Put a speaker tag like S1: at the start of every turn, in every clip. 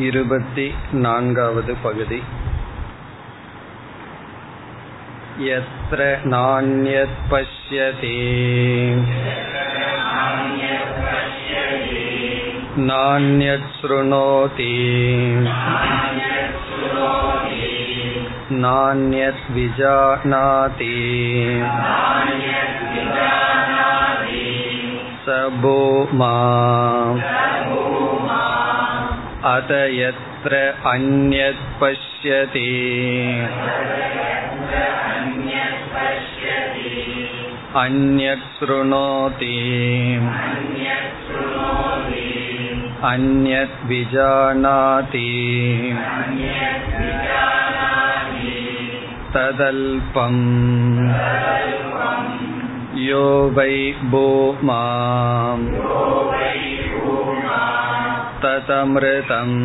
S1: இருபத்தி नान्गावद् பகுதி यत्र नान्यत् पश्यति नान्यत् शृणोति नान्यत् विजानाति स भूमा अत यत्र अन्यत् पश्यति अन्यत् शृणोति अन्यत् विजानाति तदल्पम् यो वै भूमा ततमृतम्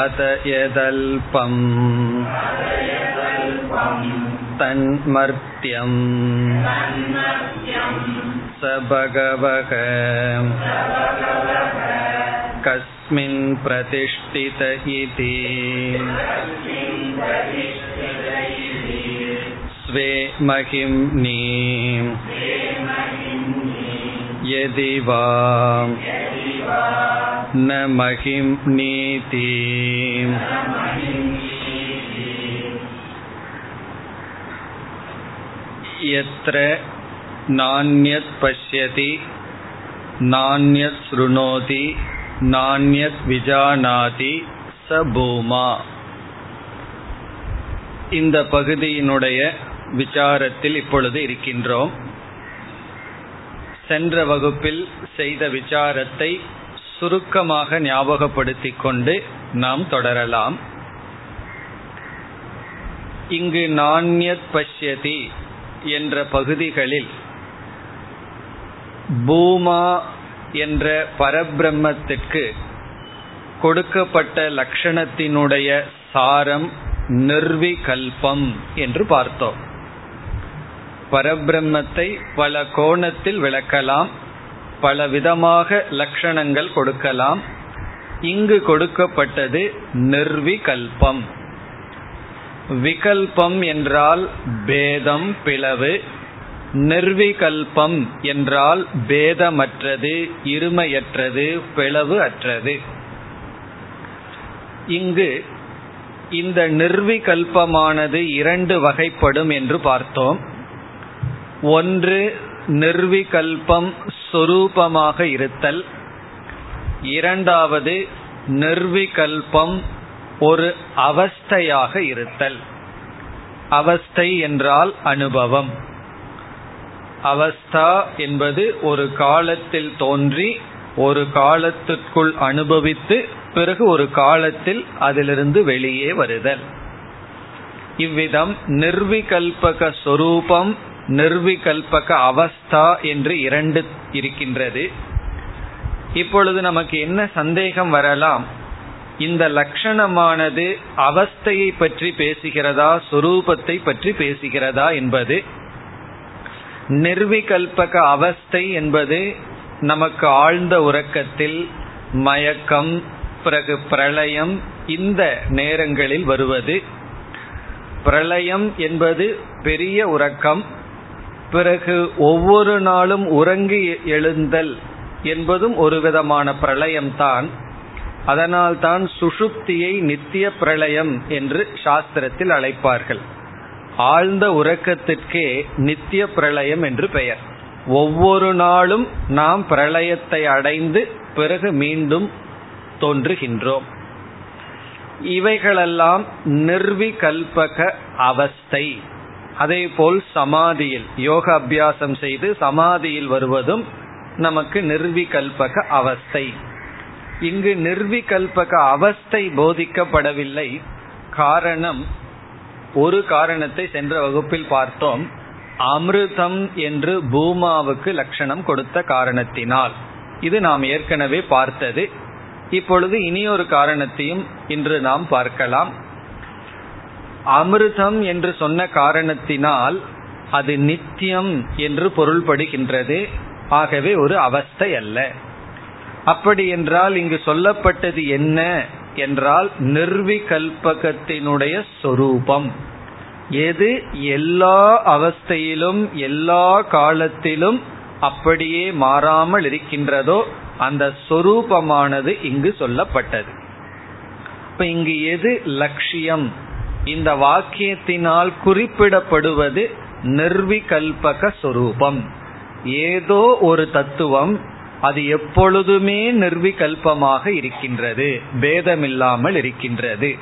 S1: अत यदल्पम् तन्मर्त्यम् स भगवः कस्मिन् प्रतिष्ठित इति स्वे महिम्नि यदि वा न महिम्नीति यत्र नान्यत् पश्यति नान्यत् शृणोति नान्यत् விஜானாதி ச பூமா இந்த பகுதியினுடைய விசாரத்தில் இப்பொழுது இருக்கின்றோம் சென்ற வகுப்பில் செய்த விசாரத்தை சுருக்கமாக ஞாபகப்படுத்திக் கொண்டு நாம் தொடரலாம். இங்கு நாண்யத் பஷ்யதி என்ற பகுதிகளில் பூமா என்ற பரபிரம்மத்திற்கு கொடுக்கப்பட்ட லட்சணத்தினுடைய சாரம் நிர்விகல்பம் என்று பார்த்தோம். பரபிரம்மத்தை பல கோணத்தில் விளக்கலாம் பல விதமாக லட்சணங்கள் கொடுக்கலாம். இங்கு கொடுக்கப்பட்டது நிர்விகல்பம். விகல்பம் என்றால் பேதம் பிளவு. நிர்விகல்பம் என்றால் பேதமற்றது இருமையற்றது பிளவு அற்றது. இங்கு இந்த நிர்விகல்பமானது இரண்டு வகைப்படும் என்று பார்த்தோம். ஒன்று நிர்விகல்பம் சொரூபமாக இருத்தல். இரண்டாவது நிர்விகல்பம் ஒரு அவஸ்தையாக இருத்தல். அவஸ்தை என்றால் அனுபவம். அவஸ்தா என்பது ஒரு காலத்தில் தோன்றி ஒரு காலத்திற்குள் அனுபவித்து பிறகு ஒரு காலத்தில் அதிலிருந்து வெளியே வருதல். இவ்விதம் நிர்விகல்பக சொரூபம் நிர்விகல்பக அவஸ்தா என்று இரண்டு இருக்கின்றது. இப்பொழுது நமக்கு என்ன சந்தேகம் வரலாம்? இந்த லட்சணமானது அவஸ்தையை பற்றி பேசுகிறதா சுரூபத்தை பற்றி பேசுகிறதா என்பது. நிர்விகல்பக அவஸ்தை என்பது நமக்கு ஆழ்ந்த உறக்கத்தில் மயக்கம் பிறகு பிரளயம் இந்த நேரங்களில் வருவது. பிரளயம் என்பது பெரிய உறக்கம் பிறகு ஒவ்வொரு நாளும் உறங்கி எழுந்தல் என்பதும் ஒரு விதமான பிரளயம்தான். அதனால்தான் சுஷுப்தியை நித்திய பிரளயம் என்று சாஸ்திரத்தில் அழைப்பார்கள். ஆழ்ந்த உறக்கத்திற்கே நித்திய பிரளயம் என்று பெயர். ஒவ்வொரு நாளும் நாம் பிரளயத்தை அடைந்து பிறகு மீண்டும் தோன்றுகின்றோம். இவைகளெல்லாம் நிர்விகல்பக அவஸ்தை. அதே போல் சமாதியில் யோக அபியாசம் செய்து சமாதியில் வருவதும் நமக்கு நிர்விகல்பக அவஸ்தை. இங்கு நிர்விகல்பக அவஸ்தை போதிக்கப்படவில்லை. காரணம் ஒரு காரணத்தை சென்ற வகுப்பில் பார்த்தோம். அமிர்தம் என்று பூமாவுக்கு லட்சணம் கொடுத்த காரணத்தினால். இது நாம் ஏற்கனவே பார்த்தது. இப்பொழுது இனியொரு காரணத்தையும் இன்று நாம் பார்க்கலாம். அமிர்தம் என்று சொன்ன காரணத்தினால் அது நித்தியம் என்று பொருள்படுகின்றது. ஆகவே ஒரு அவஸ்தை அல்ல. அப்படி என்றால் இங்கு சொல்லப்பட்டது என்ன என்றால் நிர்விகல்பகத்தினுடைய சொரூபம். எது எல்லா அவஸ்தையிலும் எல்லா காலத்திலும் அப்படியே மாறாமல் இருக்கின்றதோ அந்த சொரூபமானது இங்கு சொல்லப்பட்டது. இப்ப இங்கு எது லட்சியம் இந்த வாக்கியத்தினால் குறிப்பிடப்படுவது நிர்விகல்பக சொரூபம். ஏதோ ஒரு தத்துவம் அது எப்பொழுதுமே நிர்விகல்பமாக இருக்கின்றது பேதமில்லாமல் இருக்கின்றது.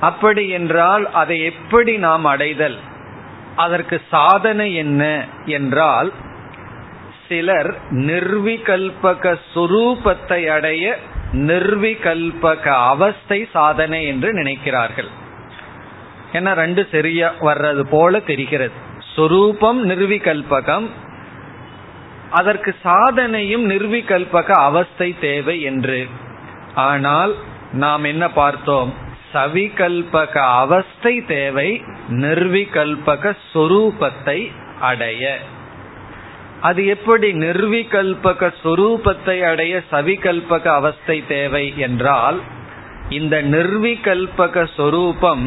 S1: அப்படி என்றால் அதை எப்படி நாம் அடைதல்? அதற்கு சாதனை என்ன என்றால் சிலர் நிர்விகல்பக சுரூபத்தை அடைய நிர்விகல்பக அவஸ்தை சாதனை என்று நினைக்கிறார்கள். ஏன்னா ரெண்டு சரியா வர்றது போல தெரிகிறது. சொரூபம் நிர்விகல்பகம். அதற்கு சாதனையும் நிர்விகல்பக அவஸ்தை தேவை என்று. ஆனால் நாம் என்ன பார்த்தோம்? சவிகல்பக அவஸ்தை தேவை நிர்விகல்பக சொரூபத்தை அடைய. அது எப்படி நிர்விகல்பக சொரூபத்தை அடைய சவிகல்பக அவஸ்தை தேவை என்றால் இந்த நிர்விகல்பக சொரூபம்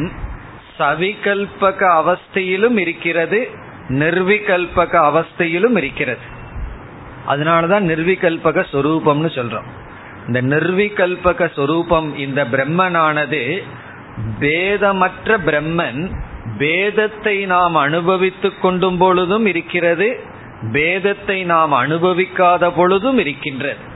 S1: சவிகல்பக அவஸ்தையிலும் இருக்கிறது நிர்விகல்பக அவஸ்தையிலும் இருக்கிறது. அதனாலதான் நிர்விகல்பக சொரூபம்னு சொல்றோம். இந்த நிர்விகல்பக சொரூபம் இந்த பிரம்மனானது பேதமற்ற பிரம்மன் பேதத்தை நாம் அனுபவித்துக் கொண்டும் பொழுதும் இருக்கிறது பேதத்தை நாம் அனுபவிக்காத பொழுதும் இருக்கின்றது.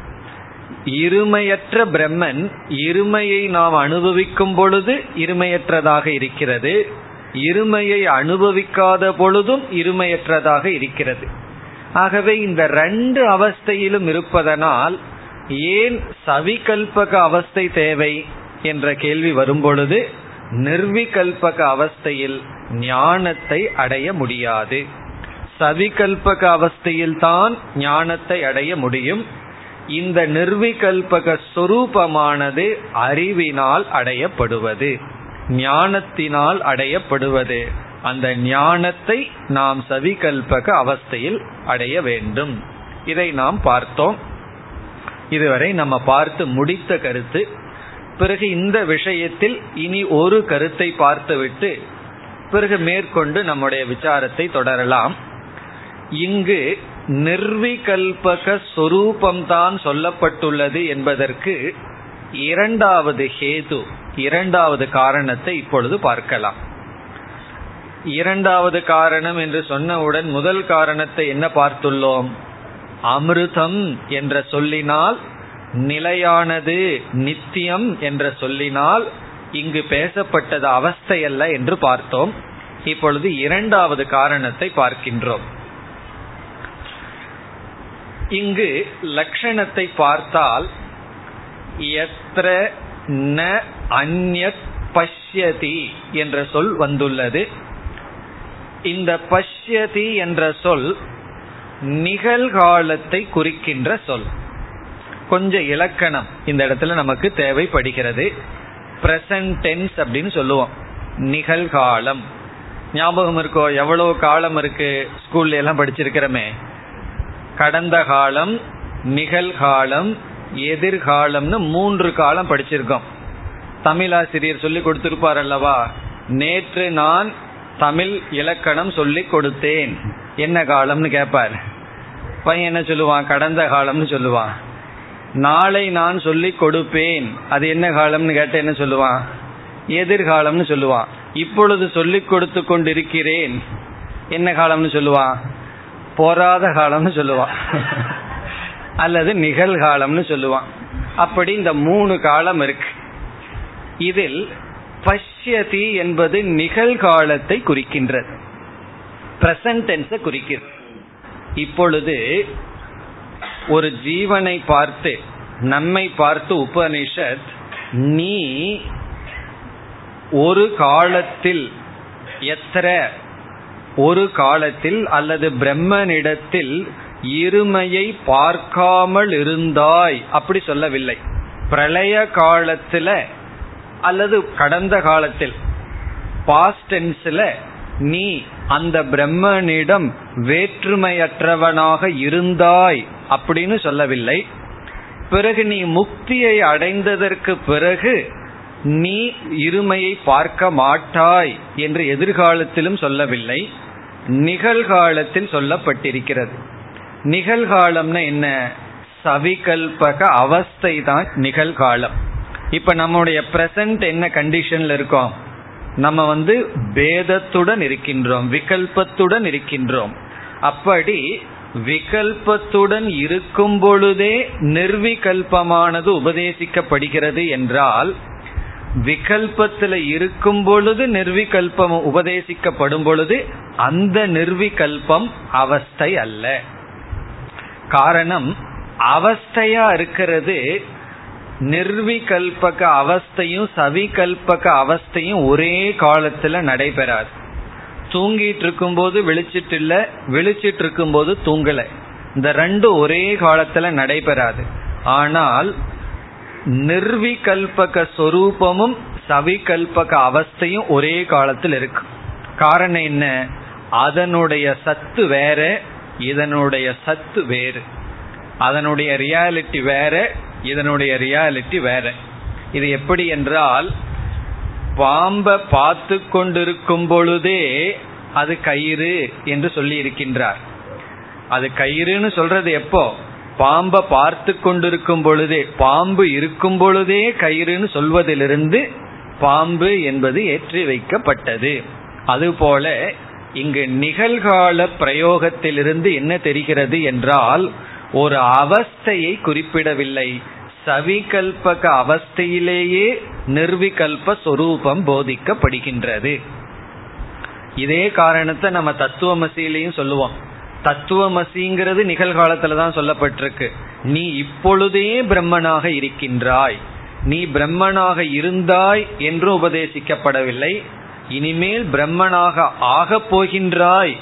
S1: இருமையற்ற பிரம்மன் இருமையை நாம் அனுபவிக்கும் பொழுது இருமையற்றதாக இருக்கிறது. இருமையை அனுபவிக்காத பொழுதும் இருமையற்றதாக இருக்கிறது. ஆகவே இந்த ரெண்டு அவஸ்தையிலும் இருப்பதனால் ஏன் சவிகல்பக அவஸ்தை தேவை என்ற கேள்வி வரும்பொழுது நிர்விகல்பக அவஸ்தையில் ஞானத்தை அடைய முடியாது. சவிகல்பக அவஸ்தையில் தான் ஞானத்தை அடைய முடியும். இந்த நிர்விகல்பக சொரூபமானது அறிவினால் அடையப்படுவது. ஞானத்தினால் அடையப்படுவது. அந்த ஞானத்தை நாம் சவிகல்பக அவஸ்தையில் அடைய வேண்டும். இதை நாம் பார்த்தோம். இதுவரை நம்ம பார்த்து முடித்த கருத்து. பிறகு இந்த விஷயத்தில் இனி ஒரு கருத்தை பார்த்துவிட்டு பிறகு மேற்கொண்டு நம்முடைய விசாரத்தை தொடரலாம். இங்கு நிர்விகல்பக சொரூபம்தான் சொல்லப்பட்டுள்ளது என்பதற்கு இரண்டாவது ஹேது இரண்டாவது காரணத்தை இப்பொழுது பார்க்கலாம். இரண்டாவது காரணம் என்று சொன்னவுடன் முதல் காரணத்தை என்ன பார்த்துள்ளோம்? அமிர்தம் என்ற சொல்லினால் நிலையானது நித்தியம் என்ற சொல்லினால் இங்கு பேசப்பட்டது அவஸ்தையல்ல என்று பார்த்தோம். இப்பொழுது இரண்டாவது காரணத்தை பார்க்கின்றோம். இங்கு லட்சணத்தை பார்த்தால் எத்திர ந அந்யத் பஷ்யதி என்ற சொல் வந்துள்ளது. இந்த பஷ்யதி என்ற சொல் நிகழ்காலத்தை குறிக்கின்ற சொல். கொஞ்சம் இலக்கணம் இந்த இடத்துல நமக்கு தேவைப்படுகிறது. பிரசன்ட் டென்ஸ் அப்படின்னு சொல்லுவோம். நிகழ்காலம். ஞாபகம் இருக்கோ? எவ்வளவு காலம் இருக்கு? ஸ்கூல்ல எல்லாம் படிச்சிருக்கிறோமே. கடந்த காலம் நிகழ்காலம் எதிர்காலம்னு மூன்று காலம் படிச்சிருக்கோம். தமிழாசிரியர் சொல்லி கொடுத்திருப்பார் அல்லவா? நேற்று நான் தமிழ் இலக்கணம் சொல்லி கொடுத்தேன். என்ன காலம்னு கேட்பார் பையன் என்ன சொல்லுவான்? கடந்த காலம்னு சொல்லுவான். நாளை நான் சொல்லி கொடுப்பேன். அது என்ன காலம்னு கேட்ட என்ன சொல்லுவான்? எதிர்காலம்னு சொல்லுவான். இப்பொழுது சொல்லிக் கொடுத்து கொண்டிருக்கிறேன். என்ன காலம்னு சொல்லுவான்? போராத காலம்னு சொல்லுவான். அல்லது நிகழ்காலம்னு சொல்லுவான். அப்படி இந்த மூணு காலம் இருக்கு. இதில் பஷ்யதி என்பது நிகழ்காலத்தை குறிக்கின்றது. பிரசன்ட் குறிக்கிறது. இப்பொழுது ஒரு ஜீவனை பார்த்து நம்மை பார்த்து உபனிஷத் நீ ஒரு காலத்தில் எத்தனை ஒரு காலத்தில் அல்லது பிரம்மனிடத்தில் இருமையை பார்க்காமல் இருந்தாய் அப்படி சொல்லவில்லை. பிரளய காலத்துல அல்லது கடந்த காலத்தில் பாஸ்டென்ஸ்ல நீ அந்த பிரம்மனிடம் வேற்றுமையற்றவனாக இருந்தாய் அப்படின்னு சொல்லவில்லை. பிறகு நீ முக்தியை அடைந்ததற்கு பிறகு நீ இருமையை பார்க்க மாட்டாய் என்று எதிர்காலத்திலும் சொல்லவில்லை. நிகழ்காலத்தில் சொல்லப்பட்டிருக்கிறது. நிகழ்காலம்னா என்ன? சவிகல்பக அவஸ்தை தான் நிகழ்காலம். இப்ப நம்முடைய பிரசன்ட் என்ன கண்டிஷன்ல இருக்கோம்? நம்ம வந்து பேதத்துடன் இருக்கின்றோம் விகல்பத்துடன் இருக்கின்றோம். அப்படி விகல்பத்துடன் இருக்கும் பொழுதே நிர்விகல்பமானது உபதேசிக்கப்படுகிறது என்றால் விகல்பத்தில் இருக்கும் பொழுது நிர்விகல்பம் உபதேசிக்கப்படும் பொழுது அந்த நிர்விகல்பம் அவஸ்தை அல்ல. காரணம் அவஸ்தையா இருக்கிறது நிர்விகல்பக அவஸ்தையும் சவிகல்பக அவஸ்தையும் ஒரே காலத்துல நடைபெறாது. தூங்கிட்டு இருக்கும் போது விழிச்சிட்டு இல்ல விழிச்சிட்டு இருக்கும் போது தூங்கல. இந்த ரெண்டும் ஒரே காலத்துல நடைபெறாது. ஆனால் நிர்விகல்பக சொரூபமும் சவிகல்பக அவஸ்தையும் ஒரே காலத்தில் இருக்கு. காரணம் என்ன? அதனுடைய சத்து வேற இதனுடைய சத்து வேறு. அதனுடைய ரியாலிட்டி வேற இதனுடைய ரியாலிட்டி வேற. இது எப்படி என்றால் பாம்பை பார்த்து கொண்டிருக்கும் பொழுதே அது கயிறு என்று சொல்லி இருக்கின்றார். அது கயிறுன்னு சொல்றது எப்போ? பாம்பை பார்த்து கொண்டிருக்கும் பொழுதே பாம்பு இருக்கும் பொழுதே கயிறுன்னு சொல்வதிலிருந்து பாம்பு என்பது ஏற்றி வைக்கப்பட்டது. அதுபோல இங்கு நிகழ்கால பிரயோகத்திலிருந்து என்ன தெரிகிறது என்றால் ஒரு அவஸ்தையை குறிப்பிடவில்லை. சவிகல்பக அவஸ்தையிலேயே நிர்விகல்ப சொரூபம் போதிக்கப்படுகின்றது. இதே காரணத்தை நம்ம தத்துவமசியிலையும் சொல்லுவோம். தத்துவமசிங்கிறது நிகழ்காலத்துல தான் சொல்லப்பட்டிருக்கு. நீ இப்பொழுதே பிரம்மனாக இருக்கின்றாய். நீ பிரம்மனாக இருந்தாய் என்று உபதேசிக்கப்படவில்லை. இனிமேல் பிரம்மனாக ஆகப் போகின்றாய்.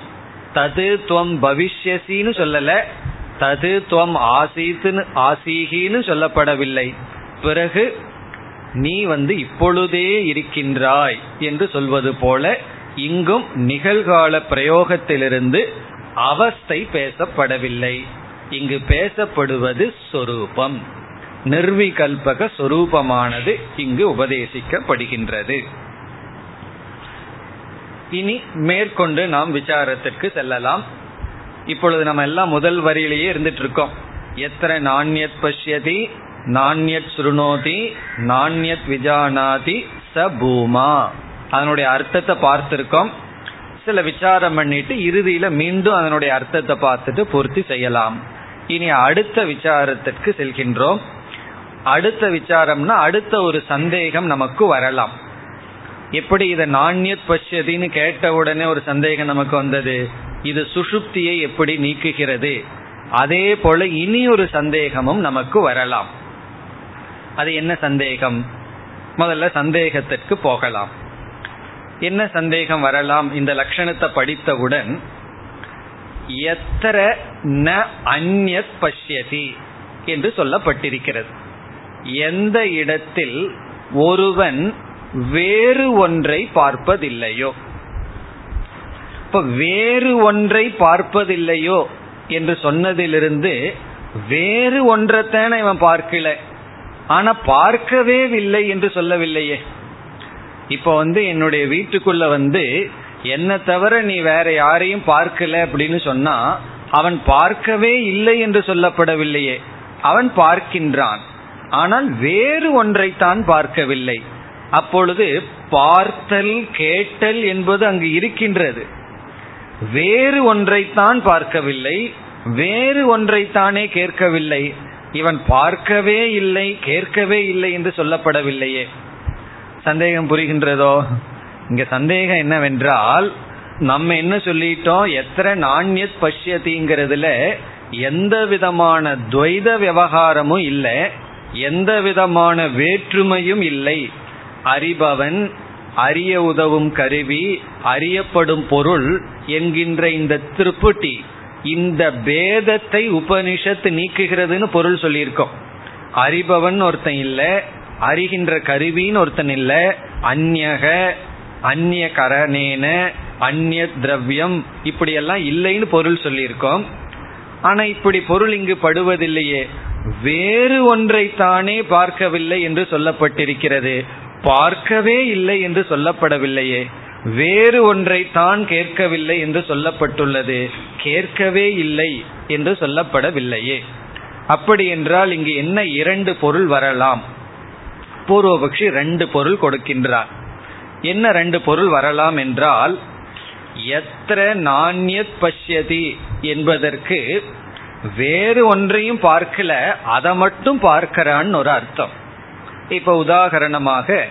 S1: தது துவம் பவிஷ்யசின்னு சொல்லல. தது துவம் ஆசீத்துன்னு ஆசீகின்னு சொல்லப்படவில்லை. பிறகு நீ வந்து இப்பொழுதே இருக்கின்றாய் என்று சொல்வது போல இங்கும் நிகழ்கால பிரயோகத்திலிருந்து அவஸ்தை பேசப்படவில்லை. இங்கு பேசப்படுவது சொரூபம். நிர்விகல்பக சொரூபமானது இங்கு உபதேசிக்கப்படுகின்றது. இனி மேற்கொண்டு நாம் விசாரத்திற்கு செல்லலாம். இப்பொழுது நம்ம எல்லாம் முதல் வரியிலேயே இருந்துட்டு இருக்கோம் எத்தனை நாண்யத் பஷ்யதி நாண்யத் சுருணோதி நாண்யத் விஜானாதி ச பூமா. அதனுடைய அர்த்தத்தை பார்த்திருக்கோம். சில விசாரம் பண்ணிட்டு இறுதியில மீண்டும் அதனுடைய அர்த்தத்தை பார்த்துட்டு பூர்த்தி செய்யலாம். இனி அடுத்த விசாரத்திற்கு செல்கின்றோம். அடுத்த விசாரம்னா அடுத்த ஒரு சந்தேகம் நமக்கு வரலாம். எப்படி இதை நாண்யத் பஷ்யதின்னு கேட்ட உடனே ஒரு சந்தேகம் நமக்கு வந்தது. இது சுஷுப்தியை எப்படி நீக்குகிறது? அதே போல இனி ஒரு சந்தேகமும் நமக்கு வரலாம். அது என்ன சந்தேகம்? முதல்ல சந்தேகத்திற்கு போகலாம். என்ன சந்தேகம் வரலாம்? இந்த லட்சணத்தை படித்தவுடன் எத்தர ந அந்யத் பஷ்யதி என்று சொல்லப்பட்டிருக்கிறது. எந்த இடத்தில் ஒருவன் வேறு ஒன்றை பார்ப்பதில்லையோ? இப்ப வேறு ஒன்றை பார்ப்பதில்லையோ என்று சொன்னதிலிருந்து வேறு ஒன்றைத்தானே இவன் பார்க்கல. ஆனா பார்க்கவே இல்லை என்று சொல்லவில்லையே. இப்ப வந்து என்னுடைய வீட்டுக்குள்ள வந்து என்ன தவிர நீ வேற யாரையும் பார்க்கல அப்படின்னு சொன்னா அவன் பார்க்கவே இல்லை என்று சொல்லப்படவில்லையே. அவன் பார்க்கின்றான். ஆனால் வேறு ஒன்றைத்தான் பார்க்கவில்லை. அப்பொழுது பார்த்தல் கேட்டல் என்பது அங்கு இருக்கின்றது. வேறு ஒன்றைத்தான் பார்க்கவில்லை வேறு ஒன்றைத்தானே கேட்கவில்லை. இவன் பார்க்கவே இல்லை கேட்கவே இல்லை என்று சொல்லப்படவில்லையே. சந்தேகம் புரிகின்றதோ? இங்க சந்தேகம் என்னவென்றால் நம்ம என்ன சொல்லிட்டோம்? எத்தனை நாண்யத் பஷ்யதிங்கிறதுல எந்த விதமான துவைத விவகாரமும் இல்லை எந்த விதமான வேற்றுமையும் இல்லை. அறிபவன் அறிய உதவும் கருவி அறியப்படும் பொருள் என்கின்ற இந்த திருப்புட்டி இந்த பேதத்தை உபனிஷத்து நீக்குகிறதுன்னு பொருள் சொல்லியிருக்கோம். அறிபவன் ஒருத்தன் இல்லை அறிகின்ற கருவின்னு ஒருத்தன் இல்லை அந்நக அந்நிய கரணேன அந்நிய திரவியம் இப்படியெல்லாம் இல்லைன்னு பொருள் சொல்லியிருக்கோம். ஆனா இப்படி பொருள் இங்கு படுவதில்லையே வேறு ஒன்றை தானே பார்க்கவில்லை என்று சொல்லப்பட்டிருக்கிறது. பார்க்கவே இல்லை என்று சொல்லப்படவில்லையே. வேறு ஒன்றை தான் கேட்கவில்லை என்று சொல்லப்பட்டுள்ளது. கேட்கவே இல்லை என்று சொல்லப்படவில்லையே. அப்படி என்றால் இங்கு என்ன இரண்டு பொருள் வரலாம்? பூர்வபக்ஷி ரெண்டு பொருள் கொடுக்கின்றார். என்ன ரெண்டு பொருள் வரலாம் என்றால் எத்திர நாண்யத் பஷ்யதி என்பதற்கு வேறு ஒன்றையும் பார்க்கல அதை மட்டும் பார்க்கிறான்னு ஒரு அர்த்தம். இப்ப உதாகரணமாக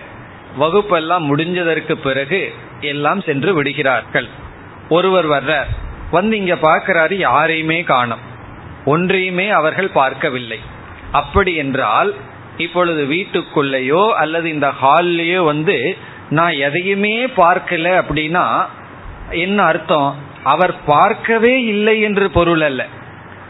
S1: வகுப்பெல்லாம் முடிஞ்சதற்கு பிறகு எல்லாம் சென்று விடுகிறார்கள். ஒருவர் வர்றார். வந்து இங்க பார்க்கிறாரு யாரையுமே காணும். ஒன்றையுமே அவர்கள் பார்க்கவில்லை. அப்படி என்றால் இப்பொழுது வீட்டுக்குள்ளேயோ அல்லது இந்த ஹால்லையோ வந்து நான் எதையுமே பார்க்கல அப்படின்னா என்ன அர்த்தம்? அவர் பார்க்கவே இல்லை என்று பொருள் அல்ல.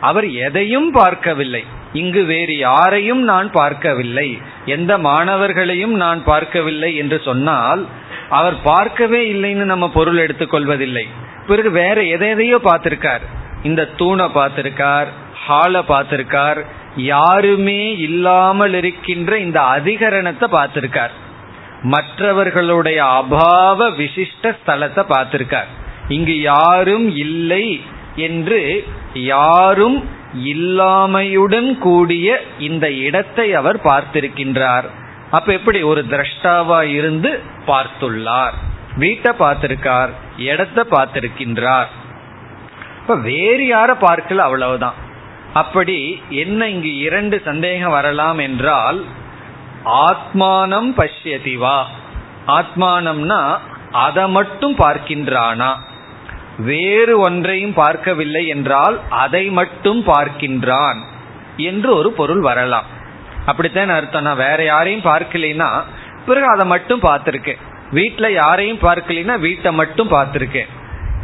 S1: அவர் எதையும் பார்க்கவில்லை. இங்கு வேறு யாரையும் நான் பார்க்கவில்லை. எந்த மாணவர்களையும் நான் பார்க்கவில்லை என்று சொன்னால் அவர் பார்க்கவே இல்லைன்னு நம்ம பொருள் எடுத்துக்கொள்வதில்லை பிறகு வேற எதையோ பார்த்திருக்கார். இந்த தூணை பார்த்திருக்கார் ஹாலை பார்த்திருக்கார் யாருமே இல்லாமல் இருக்கின்ற இந்த அதிகரணத்தை பார்த்திருக்கார். மற்றவர்களுடைய அபாவ விசிஷ்ட ஸ்தலத்தை பார்த்திருக்கார். இங்கு யாரும் இல்லை என்று யாரும் இல்லாமையுடன் கூடிய இந்த இடத்தை அவர் பார்த்திருக்கின்றார். அப்ப எப்படி ஒரு திரஷ்டாவா இருந்து பார்த்துள்ளார்? வீட்டை பார்த்திருக்கார் இடத்தை பார்த்திருக்கின்றார். இப்ப வேறு யார பார்க்கல அவ்வளவுதான். அப்படி என்ன இங்கு இரண்டு சந்தேகம் வரலாம் என்றால் ஆத்மானம் பஷ்யதிவா. ஆத்மானம்னா அதை மட்டும் பார்க்கின்றானா? வேறு ஒன்றையும் பார்க்கவில்லை என்றால் அதை மட்டும் பார்க்கின்றான் என்று ஒரு பொருள் வரலாம். அப்படித்தான் அர்த்தம். நான் வேற யாரையும் பார்க்கலைன்னா பிறகு அதை மட்டும் பார்த்துருக்கேன் வீட்டில் யாரையும் பார்க்கலைன்னா வீட்டை மட்டும் பார்த்துருக்கேன்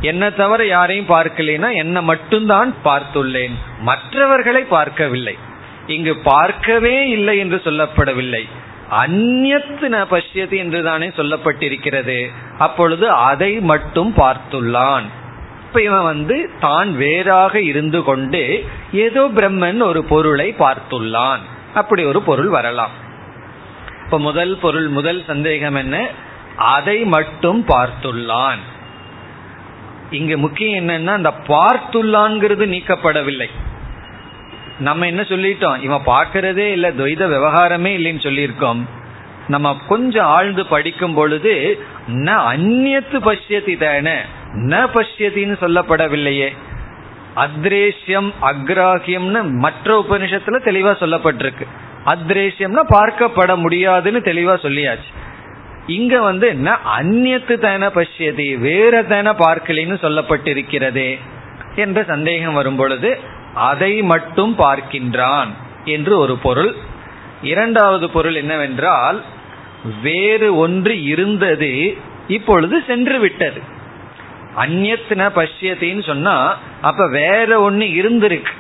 S1: என்ன தவிர யாரையும் பார்க்கலைன்னா என்னை மட்டும்தான் பார்த்துள்ளேன். மற்றவர்களை பார்க்கவில்லை. இங்கு பார்க்கவே இல்லை என்று சொல்லப்படவில்லை. அந்நத்து ந பஷ்யது என்று தானே சொல்லப்பட்டிருக்கிறது. அப்பொழுது அதை மட்டும் பார்த்துள்ளான். அப்ப இவன் வந்து தான் வேறாக இருந்து கொண்டு ஏதோ பிரம்மன் ஒரு பொருளை பார்த்துள்ளான். அப்படி ஒரு பொருள் வரலாம். இப்ப முதல் பொருள் முதல் சந்தேகம் என்ன? அதை மட்டும் பார்த்துள்ளான். இங்க முக்கியம் என்னன்னா அந்த பார்த்துள்ளான்ங்கிறது நீக்கப்படவில்லை. நம்ம என்ன சொல்லிட்டோம்? இவன் பார்க்கறதே இல்ல துவைத விவகாரமே இல்லைன்னு சொல்லியிருக்கோம். நம்ம கொஞ்சம் ஆழ்ந்து படிக்கும் பொழுது ந அந்நியத்து பசியத்தி தான. ந பஷ்யதின்னு சொல்லப்படவில்லையே. அத்ரேஷ்யம் அக்ராஹியம்னு மற்ற உபனிஷத்துல தெளிவா சொல்லப்பட்டிருக்கு. அத்ரேஷ்யம்னா பார்க்கப்பட முடியாதுன்னு தெளிவா சொல்லியாச்சு. இங்க வந்து என்ன அந்நியத்து தான பஷ்யதி வேற தான பார்க்கலின்னு சொல்லப்பட்டிருக்கிறதே என்ற சந்தேகம் வரும் பொழுது அதை மட்டும் பார்க்கின்றான் என்று ஒரு பொருள். இரண்டாவது பொருள் என்னவென்றால் வேறு ஒன்று இருந்தது இப்பொழுது சென்று விட்டது. அந்நத்தின பஷ்யத்தின்னு சொன்னா அப்ப வேற ஒண்ணு இருந்திருக்கு.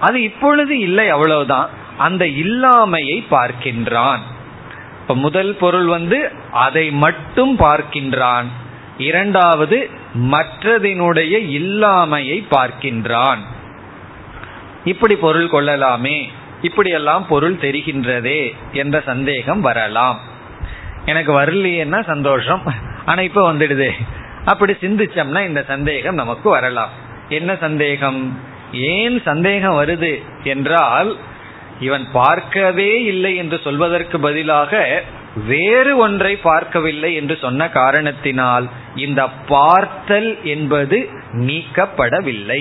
S1: அது இப்பொழுது இல்லை அவ்வளவுதான். அந்த இல்லாமையை பார்க்கின்றான். இப்ப முதல் பொருள் வந்து அதை மட்டும் பார்க்கின்றான். இரண்டாவது மற்றதினுடைய இல்லாமையை பார்க்கின்றான். இப்படி பொருள் கொள்ளலாமே. இப்படியெல்லாம் பொருள் தெரிகின்றதே என்ற சந்தேகம் வரலாம். எனக்கு வரலையேன்னா சந்தோஷம். ஆனா இப்ப வந்துடுதே. அப்படி சிந்திச்சோம்னா இந்த சந்தேகம் நமக்கு வரலாம். என்ன சந்தேகம்? ஏன் சந்தேகம் வருது என்றால் இவன் பார்க்கவே இல்லை என்று சொல்வதற்கு பதிலாக வேறு ஒன்றை பார்க்கவில்லை என்று சொன்ன காரணத்தினால் இந்த பார்த்தல் என்பது நீக்கப்படவில்லை.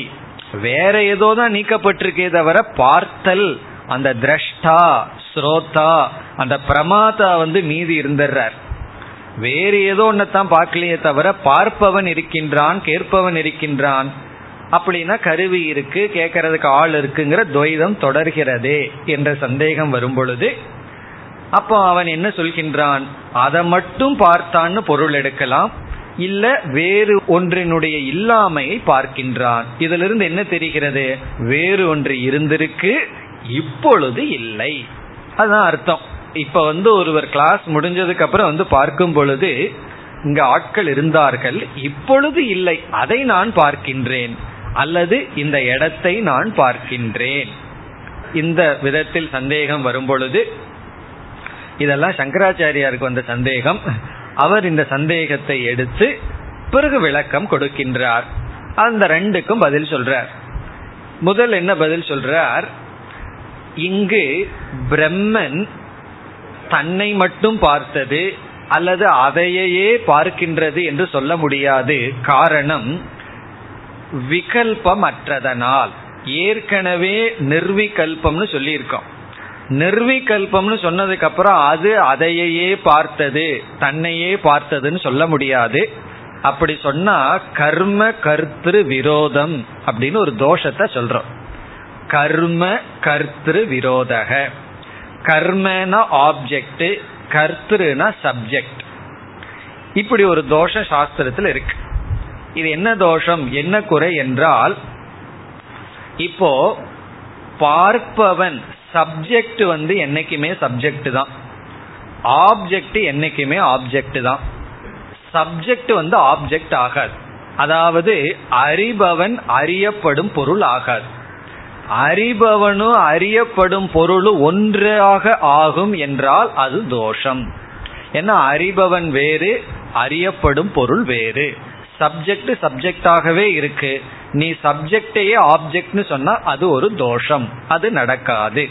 S1: வேற ஏதோ தான் நீக்கப்பட்டிருக்கே தவிர பார்த்தல் அந்த திரஷ்டா ஸ்ரோதா அந்த பிரமாதா வந்து மீதி இருந்துடுறார் வேறு ஏதோ ஒன்னதான் பார்க்கலையே தவிர பார்ப்பவன் இருக்கின்றான் கேட்பவன் இருக்கின்றான். அப்படின்னா கருவி இருக்கு கேட்கறதுக்கு ஆள் இருக்குங்கிற துவைதம் தொடர்கிறதே என்ற சந்தேகம் வரும் பொழுது அப்போ அவன் என்ன சொல்கின்றான்? அதை மட்டும் பார்த்தான்னு பொருள் எடுக்கலாம் இல்ல வேறு ஒன்றினுடைய இல்லாமையை பார்க்கின்றான். இதிலிருந்து என்ன தெரிகிறது? வேறு ஒன்று இருந்திருக்கு இப்பொழுது இல்லை. அதுதான் அர்த்தம். இப்ப வந்து ஒருவர் கிளாஸ் முடிஞ்சதுக்கு அப்புறம் வந்து பார்க்கும் பொழுது இங்க ஆட்கள் இருந்தார்கள். இப்பொழுது இல்லை. அதை நான் பார்க்கின்றேன். அல்லது இந்த இடத்தை நான் பார்க்கின்றேன். இந்த விதத்தில் சந்தேகம் வரும் பொழுது இதெல்லாம் சங்கராச்சாரியாருக்கு வந்த சந்தேகம். அவர் இந்த சந்தேகத்தை எடுத்து பிறகு விளக்கம் கொடுக்கின்றார். அந்த ரெண்டுக்கும் பதில் சொல்றார். முதல் என்ன பதில் சொல்றார்? இங்கு பிரம்மன் தன்னை மட்டும் பார்த்தது அல்லது அதையே பார்க்கின்றது என்று சொல்ல முடியாது. காரணம் விகல்பம் அற்றதனால் ஏற்கனவே நிர்விகல்பம்னு சொல்லியிருக்கோம். நிர்விகல்பம்னு சொன்னதுக்கு அப்புறம் அது அதையே பார்த்தது தன்னையே பார்த்ததுன்னு சொல்ல முடியாது. அப்படி சொன்னா கர்ம கர்த்திரு விரோதம் அப்படின்னு ஒரு தோஷத்தை சொல்றோம். கர்ம கர்த்திரு விரோதக. கர்மனா ஆப்ஜெக்ட் கர்த்தனா சப்ஜெக்ட் இப்படி ஒரு தோஷம் சாஸ்திரத்தில் இருக்கு. இது என்ன தோஷம் என்ன குறை என்றால் இப்போ பார்ப்பவன் சப்ஜெக்ட் வந்து என்னைக்குமே சப்ஜெக்ட் தான். ஆப்ஜெக்ட் என்னைக்குமே ஆப்ஜெக்ட் தான். சப்ஜெக்ட் வந்து ஆப்ஜெக்ட் ஆகாது. அதாவது அறிபவன் அறியப்படும் பொருள் ஆகாது. அறிபவனும் அறியப்படும் பொருளும் ஒன்றாக ஆகும் என்றால் அது தோஷம். ஏன்னா அறிபவன் வேறு அறியப்படும் பொருள் வேறு. சப்ஜெக்ட் சப்ஜெக்டாகவே இருக்கு. நீ சப்ஜெக்டையே ஆப்ஜெக்ட்னு சொன்னா அது ஒரு தோஷம். அது நடக்காது.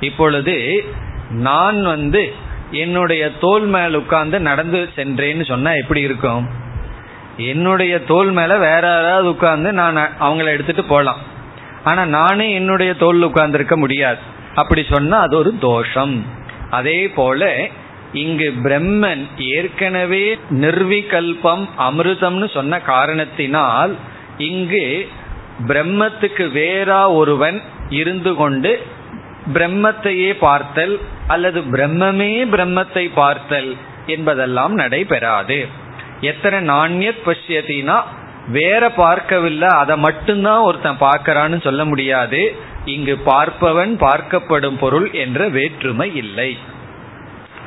S1: இப்பொழுது நான் வந்து என்னுடைய தோல் மேல உட்கார்ந்து நடந்து சென்றேன்னு சொன்னா எப்படி இருக்கும்? என்னுடைய தோல் மேல வேற யாராவது உட்கார்ந்து நான் அவங்கள எடுத்துட்டு போலாம். ஆனா நானே என்னுடைய தோல் உட்கார்ந்திருக்க முடியாது. அப்படி சொன்னா அது ஒரு தோஷம். அதே போல இங்கு பிரம்மன் ஏற்கனவே நிர்விகல்பம் அமிர்தம்னு சொன்ன காரணத்தினால் இங்கு பிரம்மத்துக்கு வேறா ஒருவன் இருந்து கொண்டு பிரம்மத்தையே பார்த்தல் அல்லது பிரம்மமே பிரம்மத்தை பார்த்தல் என்பதெல்லாம் நடைபெறாது. எத்தனை நாண்யத் பசியத்தினா வேற பார்க்கவில்லை அதை மட்டும்தான் ஒருத்தன் பார்க்கறான்னு சொல்ல முடியாது. இங்கு பார்ப்பவன் பார்க்கப்படும் பொருள் என்ற வேற்றுமை இல்லை.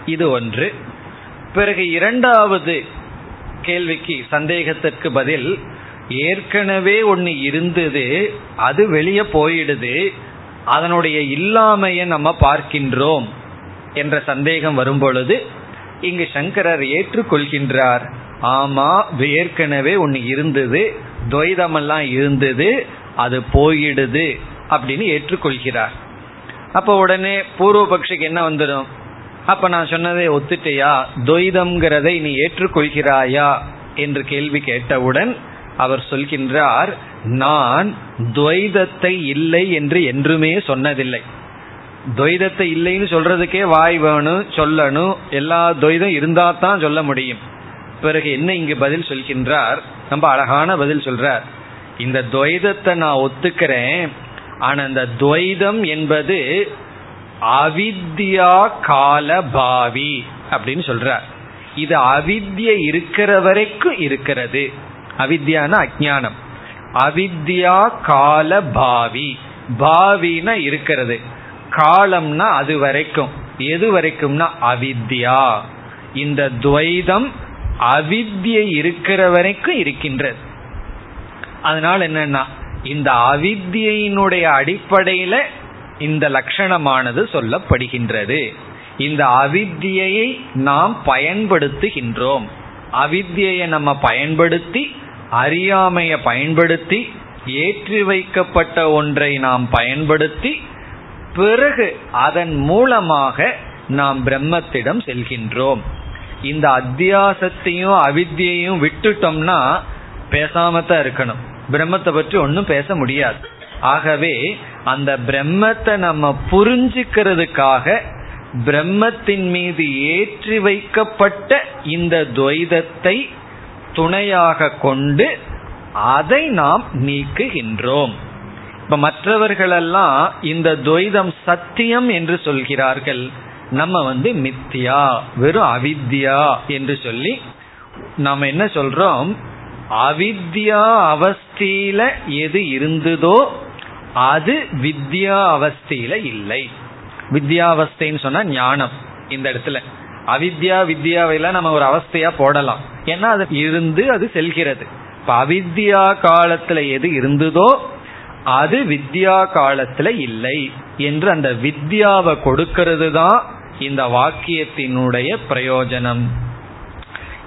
S1: இது ஒன்று. பிறகு இரண்டாவது கேள்விக்கு சந்தேகத்திற்கு பதில் ஏற்கனவே ஒன்று இருந்தது அது வெளியே போயிடுது அதனுடைய இல்லாமையை நம்ம பார்க்கின்றோம் என்ற சந்தேகம் வரும் பொழுது இங்கு சங்கரர் ஏற்றுக்கொள்கின்றார். ஆமா ஏற்கனவே ஒன்று இருந்தது துவைதமெல்லாம் இருந்தது அது போயிடுது அப்படின்னு ஏற்றுக்கொள்கிறார். அப்ப உடனே பூர்வபக்ஷிக்கு என்ன வந்துடும்? அப்ப நான் சொன்னதை ஒத்துட்டியா? துவைதம்ங்கிறதை நீ ஏற்றுக்கொள்கிறாயா? என்று கேள்வி கேட்டவுடன் அவர் சொல்கின்றார் நான் துவைதத்தை இல்லை என்று என்றுமே சொன்னதில்லை. துவைதத்தை இல்லைன்னு சொல்றதுக்கே வாய் வேணும் சொல்லணும் எல்லா துவைதம் இருந்தா தான் சொல்ல முடியும். பிறகு என்ன இங்கு பதில் சொல்கின்றார்? ரொம்ப அழகான பதில் சொல்றார். இந்த துவைதத்தை நான் ஒத்துக்கிறேன். ஆனா இந்த துவைதம் என்பது அவித்யா கால பாவி அப்படின்னு சொல்றார். இது அவித்ய இருக்கிற வரைக்கும் இருக்கிறது. அவித்யான அஜானம் அவித்யா கால பாவி. பாவினா இருக்கிறது. காலம்னா அது வரைக்கும். எது வரைக்கும்னா அவித்யா. இந்த துவைதம் அவித்யை இருக்கிற வரைக்கும் இருக்கின்றது. அதனால என்னன்னா இந்த அவித்தியினுடைய அடிப்படையில இந்த லட்சணமானது சொல்லப்படுகின்றது. இந்த அவித்தியை நாம் பயன்படுத்துகின்றோம். அவித்தியை நம்ம பயன்படுத்தி அறியாமைய பயன்படுத்தி ஏற்றி வைக்கப்பட்ட ஒன்றை நாம் பயன்படுத்தி பிறகு அதன் மூலமாக நாம் பிரம்மத்திடம் செல்கின்றோம். இந்த அத்தியாசத்தையும் அவித்தியையும் விட்டுட்டோம்னா பேசாம தான் இருக்கணும். பிரம்மத்தை பற்றி ஒன்றும் பேச முடியாது. ஆகவே அந்த பிரம்மத்தை நம்ம புரிஞ்சுக்கிறதுக்காக பிரம்மத்தின் மீது ஏற்றி வைக்கப்பட்ட இந்த துவைதத்தை துணையாக கொண்டு அதை நாம் நீக்குகின்றோம். இப்ப மற்றவர்களெல்லாம் இந்த துவைதம் சத்தியம் என்று சொல்கிறார்கள். நம்ம வந்து மித்தியா வெறும் அவித்யா என்று சொல்லி நம்ம என்ன சொல்றோம்? அவித்யா அவஸ்தியில எது இருந்ததோ அது வித்யா அவஸ்தியில இல்லை. வித்யாவஸ்தைன்னு சொன்னா ஞானம் இந்த இடத்துல. அவித்யா வித்யாவையெல்லாம் நம்ம ஒரு அவஸ்தையா போடலாம். ஏன்னா அது இருந்து அது செல்கிறது. இப்ப அவித்யா காலத்துல எது இருந்ததோ அது வித்யா காலத்துல இல்லை என்று அந்த வித்யாவை கொடுக்கிறது தான் இந்த வாக்கியத்தினுடைய பிரயோஜனம்.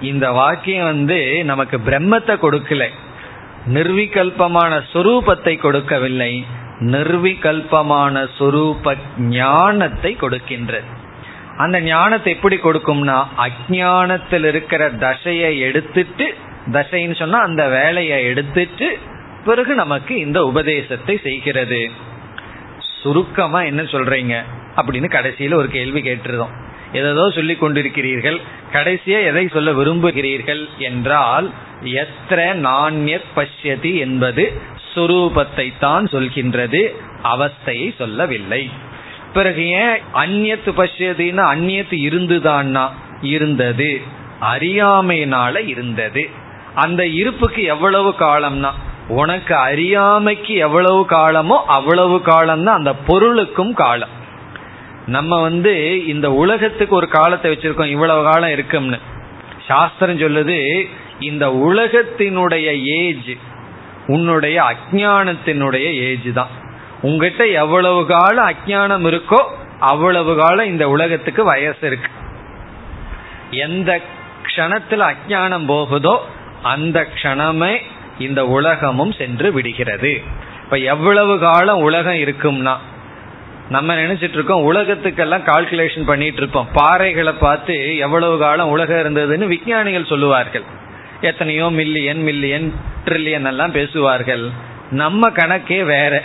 S1: இந்த வாக்கியம் வந்து நமக்கு பிரம்மத்தை கொடுக்கல. நிர்விகல்பமான சொரூபத்தை கொடுக்கவில்லை. நிர்விகல்பமான சொரூப ஞானத்தை கொடுக்கின்றது. அந்த ஞானத்தை எப்படி கொடுக்கும்னா அஜானத்தில் இருக்கிற தசையை எடுத்துட்டு தசைன்னு சொன்னா அந்த வேலையை எடுத்துட்டு பிறகு நமக்கு இந்த உபதேசத்தை செய்கிறது. சுருக்கமா என்ன சொல்றீங்க? அப்படின்னு கடைசியில ஒரு கேள்வி கேட்டிருந்தோம். ஏதோ சொல்லி கொண்டிருக்கிறீர்கள் கடைசியா எதை சொல்ல விரும்புகிறீர்கள் என்றால் எத்திர நாண்யத் பஷ்யதி என்பது சுரூபத்தை தான் சொல்கின்றது அவஸ்தையை சொல்லவில்லை. பிறகு ஏன் அந்நியத்து பஷ்யதின்னு அந்நியத்து இருந்துதான்னா? இருந்தது. அறியாமையினால இருந்தது. அந்த இருப்புக்கு எவ்வளவு காலம்னா? உனக்கு அறியாமைக்கு எவ்வளவு காலமோ அவ்வளவு காலம் தான் அந்த பொருளுக்கும் காலம். நம்ம வந்து இந்த உலகத்துக்கு ஒரு காலத்தை வச்சிருக்கோம் இவ்வளவு காலம் இருக்கும்னு. சாஸ்திரம் சொல்லுது இந்த உலகத்தினுடைய ஏஜ் உன்னுடைய அஜானத்தினுடைய ஏஜ் தான். உங்ககிட்ட எவ்வளவு காலம் அஜானம் இருக்கோ அவ்வளவு காலம் இந்த உலகத்துக்கு வயசு இருக்கு. எந்த க்ஷணத்துல அஜானம் போகுதோ அந்த க்ஷணமே இந்த உலகமும் சென்று விடுகிறது. இப்ப எவ்வளவு காலம் உலகம் இருக்கும்னா நம்ம நினைச்சிட்டு இருக்கோம் உலகத்துக்கெல்லாம் கால்குலேஷன் பண்ணிட்டு இருப்போம் பாறைகளை பார்த்து எவ்வளவு காலம் உலகம் இருந்ததுன்னு விஞ்ஞானிகள் சொல்லுவார்கள். எத்தனையோ மில்லியன் மில்லியன் ட்ரில்லியன் எல்லாம் பேசுவார்கள். நம்ம கணக்கே வேற.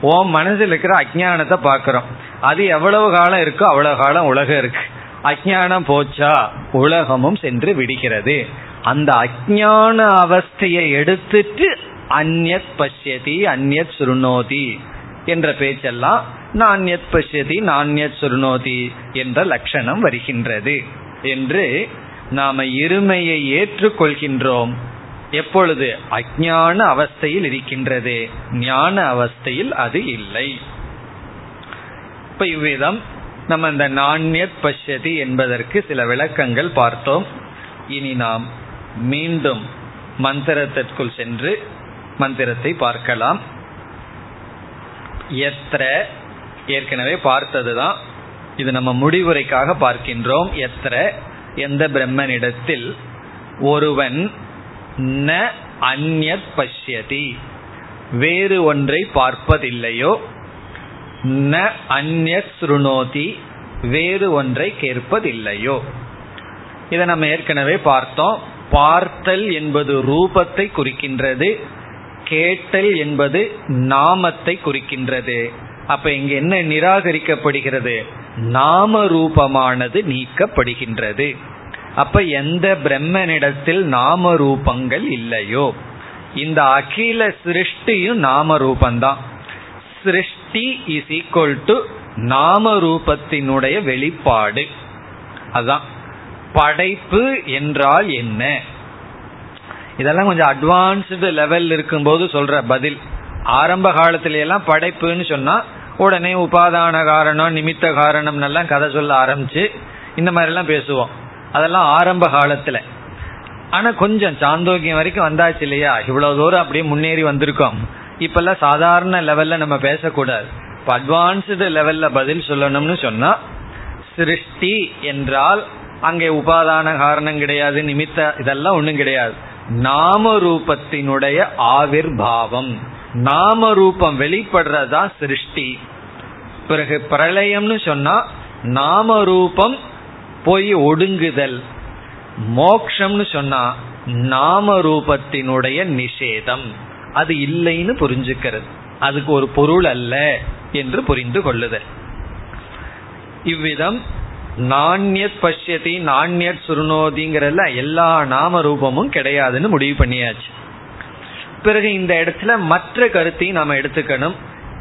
S1: ஓம் மனசில் இருக்கிற அஜானத்தை பார்க்குறோம். அது எவ்வளவு காலம் இருக்கோ அவ்வளவு காலம் உலகம் இருக்கு. அஜானம் போச்சா? உலகமும் சென்று விடுகிறது. அந்த அஜான அவஸ்தையை எடுத்துட்டு அந்நத் பசியதி அந்நத் சுருணோதி என்ற பேச்செல்லாம் நான்யத் பசியதி நான்யத் சுருணோதி என்ற லட்சணம் வருகின்றது. என்று நாம இருமையை ஏற்றுக்கொள்கின்றோம். எப்பொழுது? அஜான அவஸ்தையில் இருக்கின்றது. ஞான அவஸ்தையில் அது இல்லை. இப்ப இவ்விதம் நம்ம இந்த நாண்யத் பஷ்யதி என்பதற்கு சில விளக்கங்கள் பார்த்தோம். இனி நாம் மீண்டும் மந்திரத்திற்குள் சென்று மந்திரத்தை பார்க்கலாம். எத்திர ஏற்கனவே பார்த்ததுதான். இது நம்ம முடிவுரைக்காக பார்க்கின்றோம். எத்திர? எந்த பிரம்மனிடத்தில் ஒருவன் ந அந்யத் பஷ்யதி. வேறு ஒன்றை பார்ப்பதில்லையோ? ந அந்யத் சுருணோதி. வேறு ஒன்றை கேட்பதில்லையோ? இதை நம்ம ஏற்கனவே பார்த்தோம். பார்த்தல் என்பது ரூபத்தை குறிக்கின்றது. கேட்டல் என்பது நாமத்தை குறிக்கின்றது. அப்ப இங்க என்ன நிராகரிக்கப்படுகிறது? நாம ரூபமானது நீக்கப்படுகின்றது. அப்ப எந்த பிரம்மனிடத்தில் நாம ரூபங்கள் இல்லையோ இந்த அகில சிருஷ்டியும் நாம ரூபந்தான் சிருஷ்டி இஸ் ஈக்குவல் டு நாம ரூபத்தினுடைய வெளிப்பாடு. அதான். படைப்பு என்றால் என்ன? இதெல்லாம் கொஞ்சம் அட்வான்ஸ்டு லெவல் இருக்கும்போது சொல்ற பதில். ஆரம்ப காலத்துல எல்லாம் படைப்புன்னு சொன்னா உடனே உபாதான காரணம் நிமித்த காரணம் எல்லாம் கதை சொல்ல ஆரம்பிச்சு இந்த மாதிரிலாம் பேசுவோம். அதெல்லாம் ஆரம்ப காலத்துல. ஆனா கொஞ்சம் சாந்தோக்கியம் வரைக்கும் வந்தாச்சு இல்லையா? இவ்வளவு தூரம் அப்படியே முன்னேறி வந்திருக்கோம். இப்பெல்லாம் சாதாரண லெவல்ல நம்ம பேசக்கூடாது. இப்போ அட்வான்ஸ்டு லெவல்ல பதில் சொல்லணும்னு சொன்னா சிருஷ்டி என்றால் அங்கே உபாதான காரணம் கிடையாது நிமித்த இதெல்லாம் ஒன்றும் கிடையாது. நாம ரூபத்தினுடைய ஆவிர்பாவம் நாம ரூபம் வெளிப்படுறதா சிருஷ்டி. பிறகு பிரளயம்னு சொன்னா நாம ரூபம் போய் ஒடுங்குதல். மோக்ஷம்னு சொன்னா நாம ரூபத்தினுடைய நிஷேதம். அது இல்லைன்னு புரிஞ்சுக்கிறது. அதுக்கு ஒரு பொருள் அல்ல என்று புரிந்து கொள்ளுதல். இவ்விதம் நாண்யத் பஷ்யதி நாண்யத் சுருணோதிங்கிறதுல எல்லா நாம ரூபமும் கிடையாதுன்னு முடிவு பண்ணியாச்சு. பிறகு இந்த இடத்துல மற்ற கருத்தையும் நாம எடுத்துக்கணும்.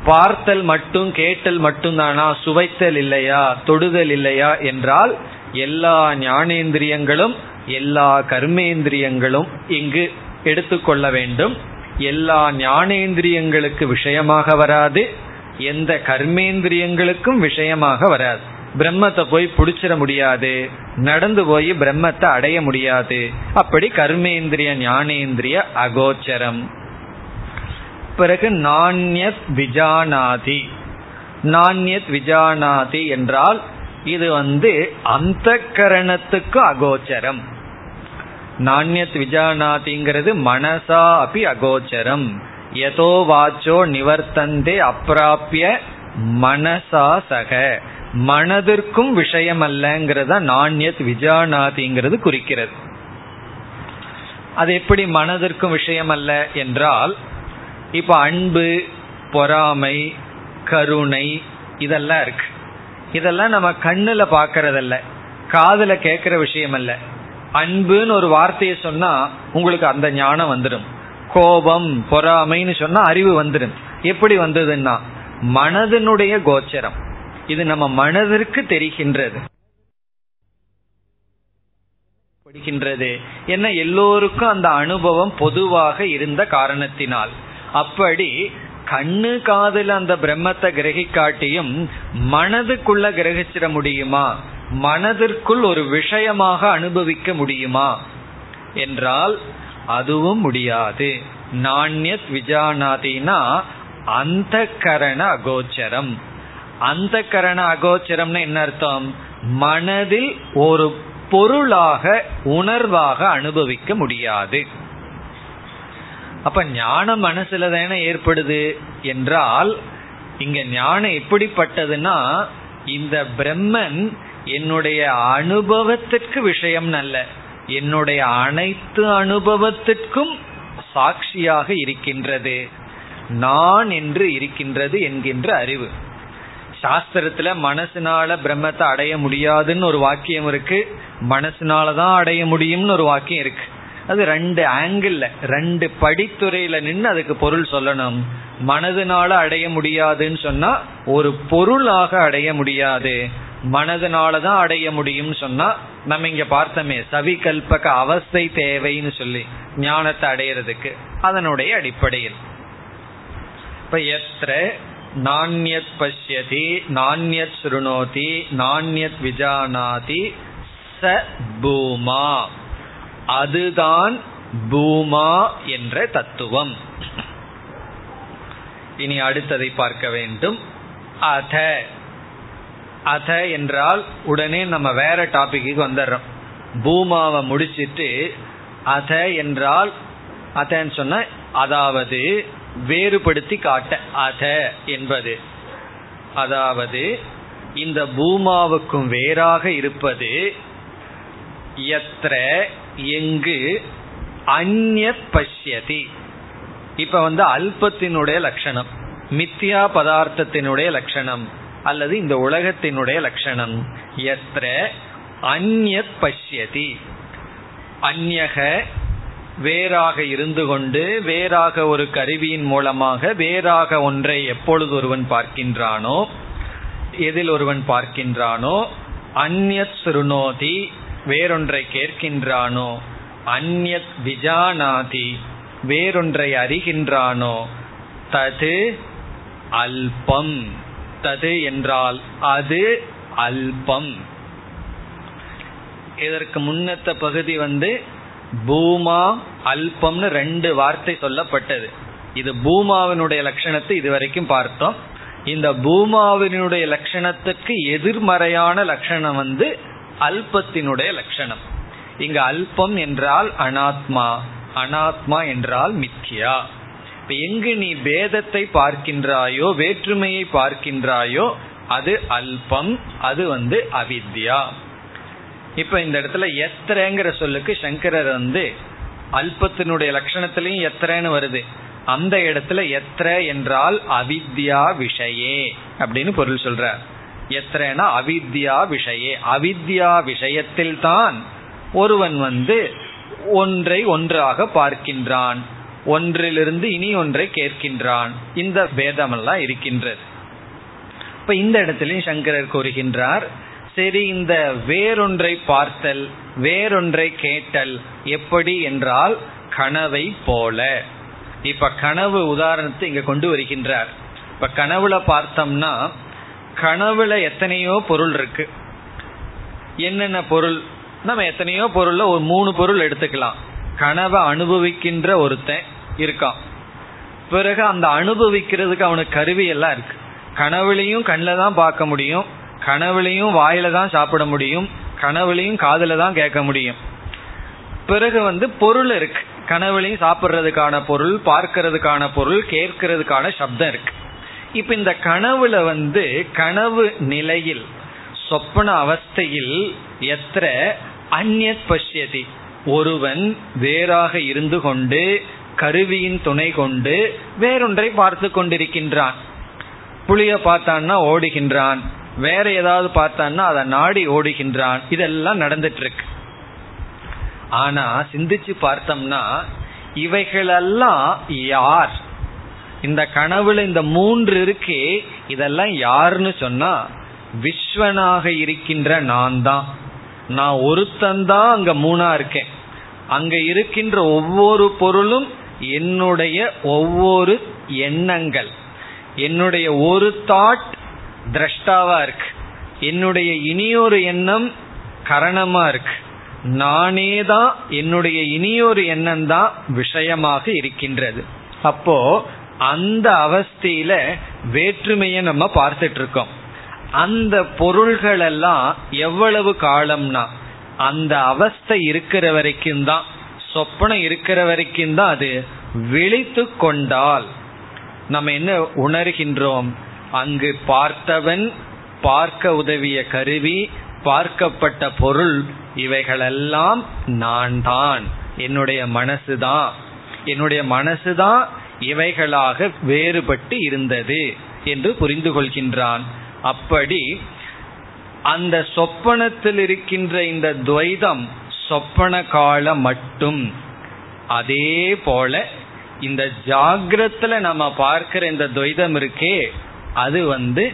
S1: பார்த்தல் மட்டும் கேட்டல் மட்டும்தானா? சுவைத்தல் இல்லையா? தொடுதல் இல்லையா? என்றால் எல்லா ஞானேந்திரியங்களும் எல்லா கர்மேந்திரியங்களும் இங்கு எடுத்துக்கொள்ள வேண்டும். எல்லா ஞானேந்திரியங்களுக்கு விஷயமாக வராது எந்த கர்மேந்திரியங்களுக்கும் விஷயமாக வராது. பிரம்மத்தை போய் புடிச்சிட முடியாது. நடந்து போய் பிரம்மத்தை அடைய முடியாது. அப்படி கர்மேந்திரிய ஞானேந்திரிய அகோச்சரம். பிறகு நாண்யத் விஜானாதி. நாண்யத் விஜானாதி என்றால் இது வந்து அந்த கரணத்துக்கு அகோச்சரம். நாண்யத் விஜானாதிங்கிறது மனசா அப்படி அகோச்சரம். எதோ வாச்சோ நிவர்த்தந்தே அப்பிராபிய மனசா சக. மனதிற்கும் விஷயம் அல்லங்கிறத நாண்யத் விஜானாதிங்கிறது குறிக்கிறது. அது எப்படி மனதிற்கும் விஷயம் அல்ல என்றால் இப்ப அன்பு பொறாமை கருணை இதெல்லாம் இருக்கு. இதெல்லாம் நம்ம கண்ணுல பாக்கிறதல்ல காதுல கேட்கிற விஷயம் அல்ல அன்புன்னு ஒரு வார்த்தையை சொன்னா உங்களுக்கு அந்த ஞானம் வந்துடும் கோபம் பொறாமைன்னு சொன்னா அறிவு வந்துடும் எப்படி வந்ததுன்னா மனதினுடைய கோச்சரம். இது நம்ம மனதிற்கு தெரிகின்றது. படிக்கின்றது என்ன எல்லோருக்கும் அந்த அனுபவம் பொதுவாக இருந்த காரணத்தினால். அப்படி கண்ணு காதுல அந்த பிரம்மத்தை கிரகிக்காட்டியும் மனதுக்குள்ள கிரகிச்சிட முடியுமா? மனதிற்குள் ஒரு விஷயமாக அனுபவிக்க முடியுமா? என்றால் அதுவும் முடியாது. நாண்யத் விஜானாதினா அந்த கரண அகோச்சரம். அந்த கரண அகோச்சரம்னு என்ன அர்த்தம்? மனதில் ஒரு பொருளாக உணர்வாக அனுபவிக்க முடியாது. அப்ப ஞானம் மனசுல தானே ஏற்படுது என்றால் இங்க ஞானம் எப்படிப்பட்டதுன்னா இந்த பிரம்மன் என்னுடைய அனுபவத்திற்கு விஷயம் அல்ல. என்னுடைய அனைத்து அனுபவத்திற்கும் சாட்சியாக இருக்கின்றது. நான் என்று இருக்கின்றது என்கின்ற அறிவு. சாஸ்திரத்துல மனசுனால பிரம்மத்தை அடைய முடியாதுன்னு ஒரு வாக்கியம் இருக்கு. மனசுனாலதான் அடைய முடியும்னு ஒரு வாக்கியம் இருக்கு. அது ரெண்டு ஆங்கிள் ரெண்டு படித்துறையில நின்று அதுக்கு பொருள் சொல்லணும். மனதுனால அடைய முடியாதுன்னு சொன்னா ஒரு பொருளாக அடைய முடியாது. மனதுனாலதான் அடைய முடியும்னு சொன்னா நம்ம இங்க பார்த்தோமே சவிகல்பக அவஸ்தை தேவைன்னு சொல்லி ஞானத்தை அடையிறதுக்கு அதனுடைய அடிப்படையில். இப்ப எத்த நாண்யத் பசியதி நாண்யத் சுருணோதி நாண்யத் விஜானாதி ச பூமா அதுதான் பூமா என்ற தத்துவம். இனி அடுத்ததை பார்க்க வேண்டும். அத. அத என்றால் உடனே நம்ம வேற டாபிக்கு வந்துடுறோம். பூமாவை முடிச்சிட்டு அத என்றால் அதன்னு சொன்ன அதாவது வேறுபடுத்தி காட்ட அத என்பது. அதாவது இந்த பூமாவுக்கும் வேறாக இருப்பது எத்திர எங்கு அந்நத் பஷ்யதி. இப்ப வந்து அல்பத்தினுடைய லட்சணம் மித்தியா பதார்த்தத்தினுடைய லட்சணம் அல்லது இந்த உலகத்தினுடைய லட்சணம் எத்திர அந்நத் பஷ்யதி. அந்நக வேறாக இருந்து கொண்டு வேறாக ஒரு கருவியின் மூலமாக வேறாக ஒன்றை எப்பொழுது ஒருவன் பார்க்கின்றானோ எதில் ஒருவன் பார்க்கின்றானோ அந்நோதி சுருணோதி வேறொன்றை கேட்கின்றானோ அந்நத் விஜானாதி வேறொன்றை அறிகின்றானோ தது அல்பம். தது என்றால் அது அல்பம். இதற்கு முன்னத்த பகுதி வந்து பூமா அல்பம்னு ரெண்டு வார்த்தை சொல்லப்பட்டது. இது பூமாவினுடைய லட்சணத்தை இதுவரைக்கும் பார்த்தோம். இந்த பூமாவினுடைய லட்சணத்துக்கு எதிர்மறையான லட்சணம் வந்து அல்பத்தினுடைய லட்சணம். இங்க அல்பம் என்றால் அனாத்மா அனாத்மா என்றால் மித்யா. இப்ப எங்கு நீ பேதத்தை பார்க்கின்றாயோ வேற்றுமையை பார்க்கின்றாயோ அது அல்பம் அது வந்து அவித்யா. இப்ப இந்த இடத்துல எத்திரங்கிற சொல்லுக்கு சங்கரர் வந்து அல்பத்தினுடைய லட்சணத்திலையும் எத்திரன்னு வருது. அந்த இடத்துல எத்திர என்றால் அவித்யா விஷயே அப்படின்னு பொருள் சொல்றார். எத்திரனா அவித்யா விஷயே. அவித்யா விஷயத்தில் தான் ஒருவன் வந்து ஒன்றை ஒன்றாக பார்க்கின்றான். ஒன்றிலிருந்து இனி ஒன்றை கேட்கின்றான். இந்த பேதமெல்லாம் இருக்கின்றது. இப்ப இந்த இடத்துலயும் சங்கரர் கூறுகின்றார் சரி இந்த வேறொன்றை பார்த்தல் வேறொன்றை கேட்டல் எப்படி என்றால் கனவை போல. இப்ப கனவு உதாரணத்தை இங்க கொண்டு வருகின்றார். இப்ப கனவுல பார்த்தோம்னா கனவுல எத்தனையோ பொருள் இருக்கு. என்னென்ன பொருள்? நம்ம எத்தனையோ பொருள்ல ஒரு மூணு பொருள் எடுத்துக்கலாம். கனவை அனுபவிக்கின்ற ஒருத்தன் இருக்கான். பிறகு அந்த அனுபவிக்கிறதுக்கு அவனுக்கு கருவி எல்லாம் இருக்கு. கனவுலையும் கண்ணில் தான் பார்க்க முடியும். கனவுலையும் வாயில தான் சாப்பிட முடியும் கனவுலையும் காதுல தான் கேட்க முடியும். பிறகு வந்து பொருள் இருக்கு. கனவுலையும் சாப்பிட்றதுக்கான பொருள் பார்க்கறதுக்கான பொருள் கேட்கறதுக்கான சப்தம் இருக்கு. இப்ப இந்த கனவுல வந்து கனவு நிலையில் சொப்பன அவஸ்தையில் எத்திர அந்நத் பஷ்யதி. ஒருவன் வேறாக இருந்து கொண்டு கருவியின் துணை கொண்டு வேறொன்றை பார்த்து கொண்டிருக்கின்றான். புளிய பார்த்தான்னா ஓடுகின்றான். வேற ஏதாவது பார்த்தான்னா அதை நாடி ஓடுகின்றான். இதெல்லாம் நடந்துட்டு இருக்கு ஆனா சிந்திச்சு பார்த்தோம்னா இவைகளெல்லாம் யார்? இந்த கனவுல இந்த மூன்று இருக்கே இதெல்லாம் யாருன்னு சொன்னா விஸ்வனாக இருக்கின்ற நான் தான் நான் ஒருத்தந்தான் அங்க மூணா இருக்கேன். அங்க இருக்கின்ற ஒவ்வொரு பொருளும் என்னுடைய ஒவ்வொரு எண்ணங்கள். என்னுடைய ஒரு தாட் திரஷ்டாவா இருக்கு. என்னுடைய இனியொரு எண்ணம் கரணமா இருக்கு. நானே தான் என்னுடைய இனியொரு எண்ணம் தான் விஷயமாக இருக்கின்றது. அப்போ அந்த அவஸ்தையில வேற்றுமையை நம்ம பார்த்துட்டு இருக்கோம். அந்த பொருள்கள் எல்லாம் எவ்வளவு காலம்னா அந்த அவஸ்தை இருக்கிற வரைக்கும் தான் சொப்பனம் இருக்கிற வரைக்கும் தான் அது விழித்து கொண்டால் நம்ம என்ன உணர்கின்றோம்? அங்கு பார்த்தவன் பார்க்க உதவிய கருவி பார்க்கப்பட்ட பொருள் இவைகளெல்லாம் நான் தான் என்னுடைய மனசுதான். என்னுடைய மனசுதான் இவைகளாக வேறுபட்டு இருந்தது என்று புரிந்து கொள்கின்றான். அப்படி அந்த சொப்பனத்தில் இருக்கின்ற இந்த துவைதம் சொப்பன காலம் மட்டும். அதே போல இந்த ஜாகிரத்துல நம்ம பார்க்கிற இந்த துவைதம் இருக்கே அது வந்து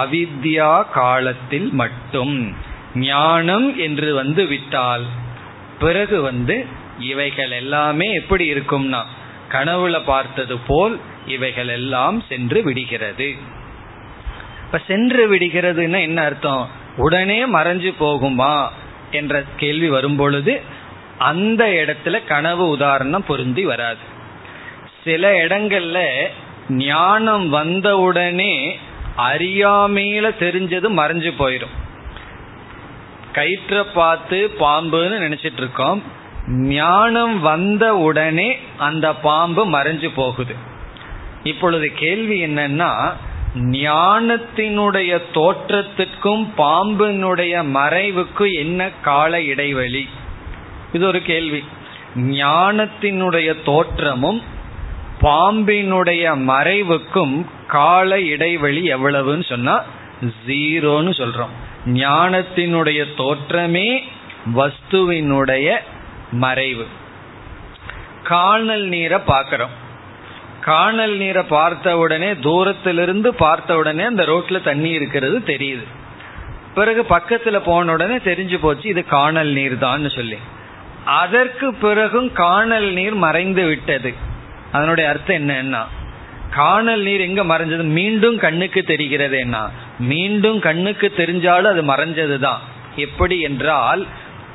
S1: அவித்யா காலத்தில் மட்டும். ஞானம் என்று வந்து விட்டால் பிறகு வந்து இவைகள் எல்லாமே எப்படி இருக்கும்னா கனவுல பார்த்தது போல் இவைகள் எல்லாம் சென்று விடுகிறது. இப்ப சென்று விடுகிறதுன்னா என்ன அர்த்தம்? உடனே மறைஞ்சு போகுமா என்ற கேள்வி வரும்பொழுது அந்த இடத்துல கனவு உதாரணம் பொருந்தி வராது. சில இடங்கள்ல ஞானம் வந்தவுடனே அறியாமையில தெரிஞ்சது மறைஞ்சு போயிடும் கயிற்ற பார்த்து பாம்புன்னு நினைச்சிட்டு இருக்கோம். ஞானம் வந்த உடனே அந்த பாம்பு மறைஞ்சு போகுது. இப்பொழுது கேள்வி என்னன்னா ஞானத்தினுடைய தோற்றத்திற்கும் பாம்பினுடைய மறைவுக்கும் என்ன கால இடைவெளி? இது ஒரு கேள்வி. ஞானத்தினுடைய தோற்றமும் பாம்பினுடைய மறைவுக்கும் கால இடைவெளி எவ்வளவுன்னு சொன்னா ஜீரோன்னு சொல்றோம். ஞானத்தினுடைய தோற்றமே வஸ்துவினுடைய மறைவு. காணல் நீரை பார்க்கிறோம். காணல் நீரை பார்த்த உடனே தூரத்திலிருந்து பார்த்த உடனே அந்த ரோட்ல தண்ணி இருக்கிறது தெரியுது. பிறகு பக்கத்துல போன உடனே தெரிஞ்சு போச்சு இது காணல் நீர் தான் சொல்லி. அதற்கு பிறகும் காணல் நீர் மறைந்து விட்டது. அதனுடைய அர்த்தம் என்னன்னா காணல் நீர் எங்க மறைஞ்சது? மீண்டும் கண்ணுக்கு தெரிகிறது என்ன மீண்டும் கண்ணுக்கு தெரிஞ்சாலும் அது மறைஞ்சதுதான். எப்படி என்றால்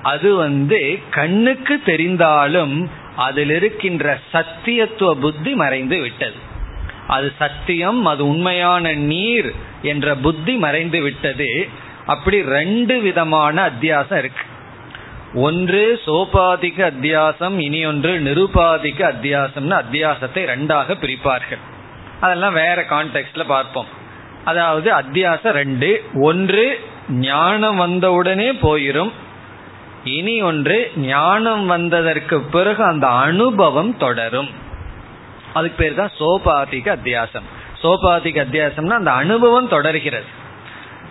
S1: அது வந்து கண்ணுக்கு தெரிந்தாலும் அதில் இருக்கின்ற சத்தியத்துவ புத்தி மறைந்து விட்டது. அது சத்தியம் அது உண்மையான நீர் என்ற புத்தி மறைந்து விட்டது. அப்படி ரெண்டு விதமான அத்தியாசம் இருக்கு. ஒன்று சோபாதிக அத்தியாசம் இனி ஒன்று நிருபாதிக அத்தியாசம்னு அத்தியாசத்தை ரெண்டாக பிரிப்பார்கள். அதெல்லாம் வேற கான்டெக்ட்ல பார்ப்போம். அதாவது அத்தியாசம் ரெண்டு ஒன்று ஞானம் வந்தவுடனே போயிரும் இனி ஒன்று ஞானம் வந்ததற்கு பிறகு அந்த அனுபவம் தொடரும். அதுக்கு பேர் தான் சோபாதிக அத்தியாசம். சோபாதிக அத்தியாசம்னா அந்த அனுபவம் தொடர்கிறது.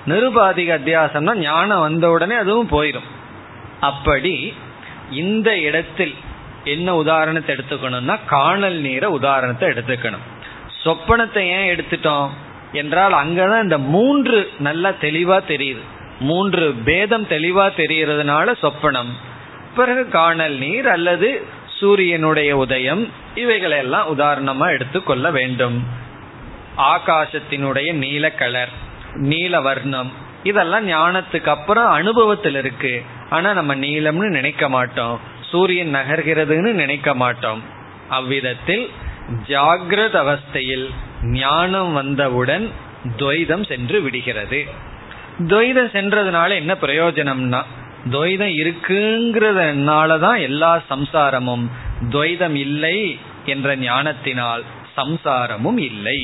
S1: நிருபாதிக அத்தியாசம்னா ஞானம் வந்த உடனே அதுவும் போயிடும் அப்படி இந்த இடத்தில் என்ன உதாரணத்தை எடுத்துக்கணும்னா காணல் நீரை உதாரணத்தை எடுத்துக்கணும். சொப்பனத்தை ஏன் எடுத்துட்டோம்? என்றால் அங்கதான் இந்த மூன்று நல்லா தெளிவா தெரியுது. மூன்று பேதம் தெளிவா தெரியறதுனால சொப்பனம். பிறகு காணல் நீர் அல்லது சூரியனுடைய உதயம் இவைகளெல்லாம் உதாரணமா எடுத்துக்கொள்ள வேண்டும். ஆகாசத்தினுடைய நீல கலர் நீல வர்ணம் இதெல்லாம் ஞானத்துக்கு அப்புறம் அனுபவத்தில் இருக்கு. ஆனா நம்ம நீளம்னு நினைக்க மாட்டோம். சூரியன் நகர்கிறதுன்னு நினைக்க மாட்டோம். அவ்விதத்தில் ஜாகிரத அவஸ்தையில் ஞானம் வந்தவுடன் துவைதம் சென்று விடுகிறது. துவைதம் சென்றதுனால என்ன பிரயோஜனம்னா துவைதம் இருக்குங்கிறதுனால தான் எல்லா சம்சாரமும் துவைதம் இல்லை என்ற ஞானத்தினால் சம்சாரமும் இல்லை.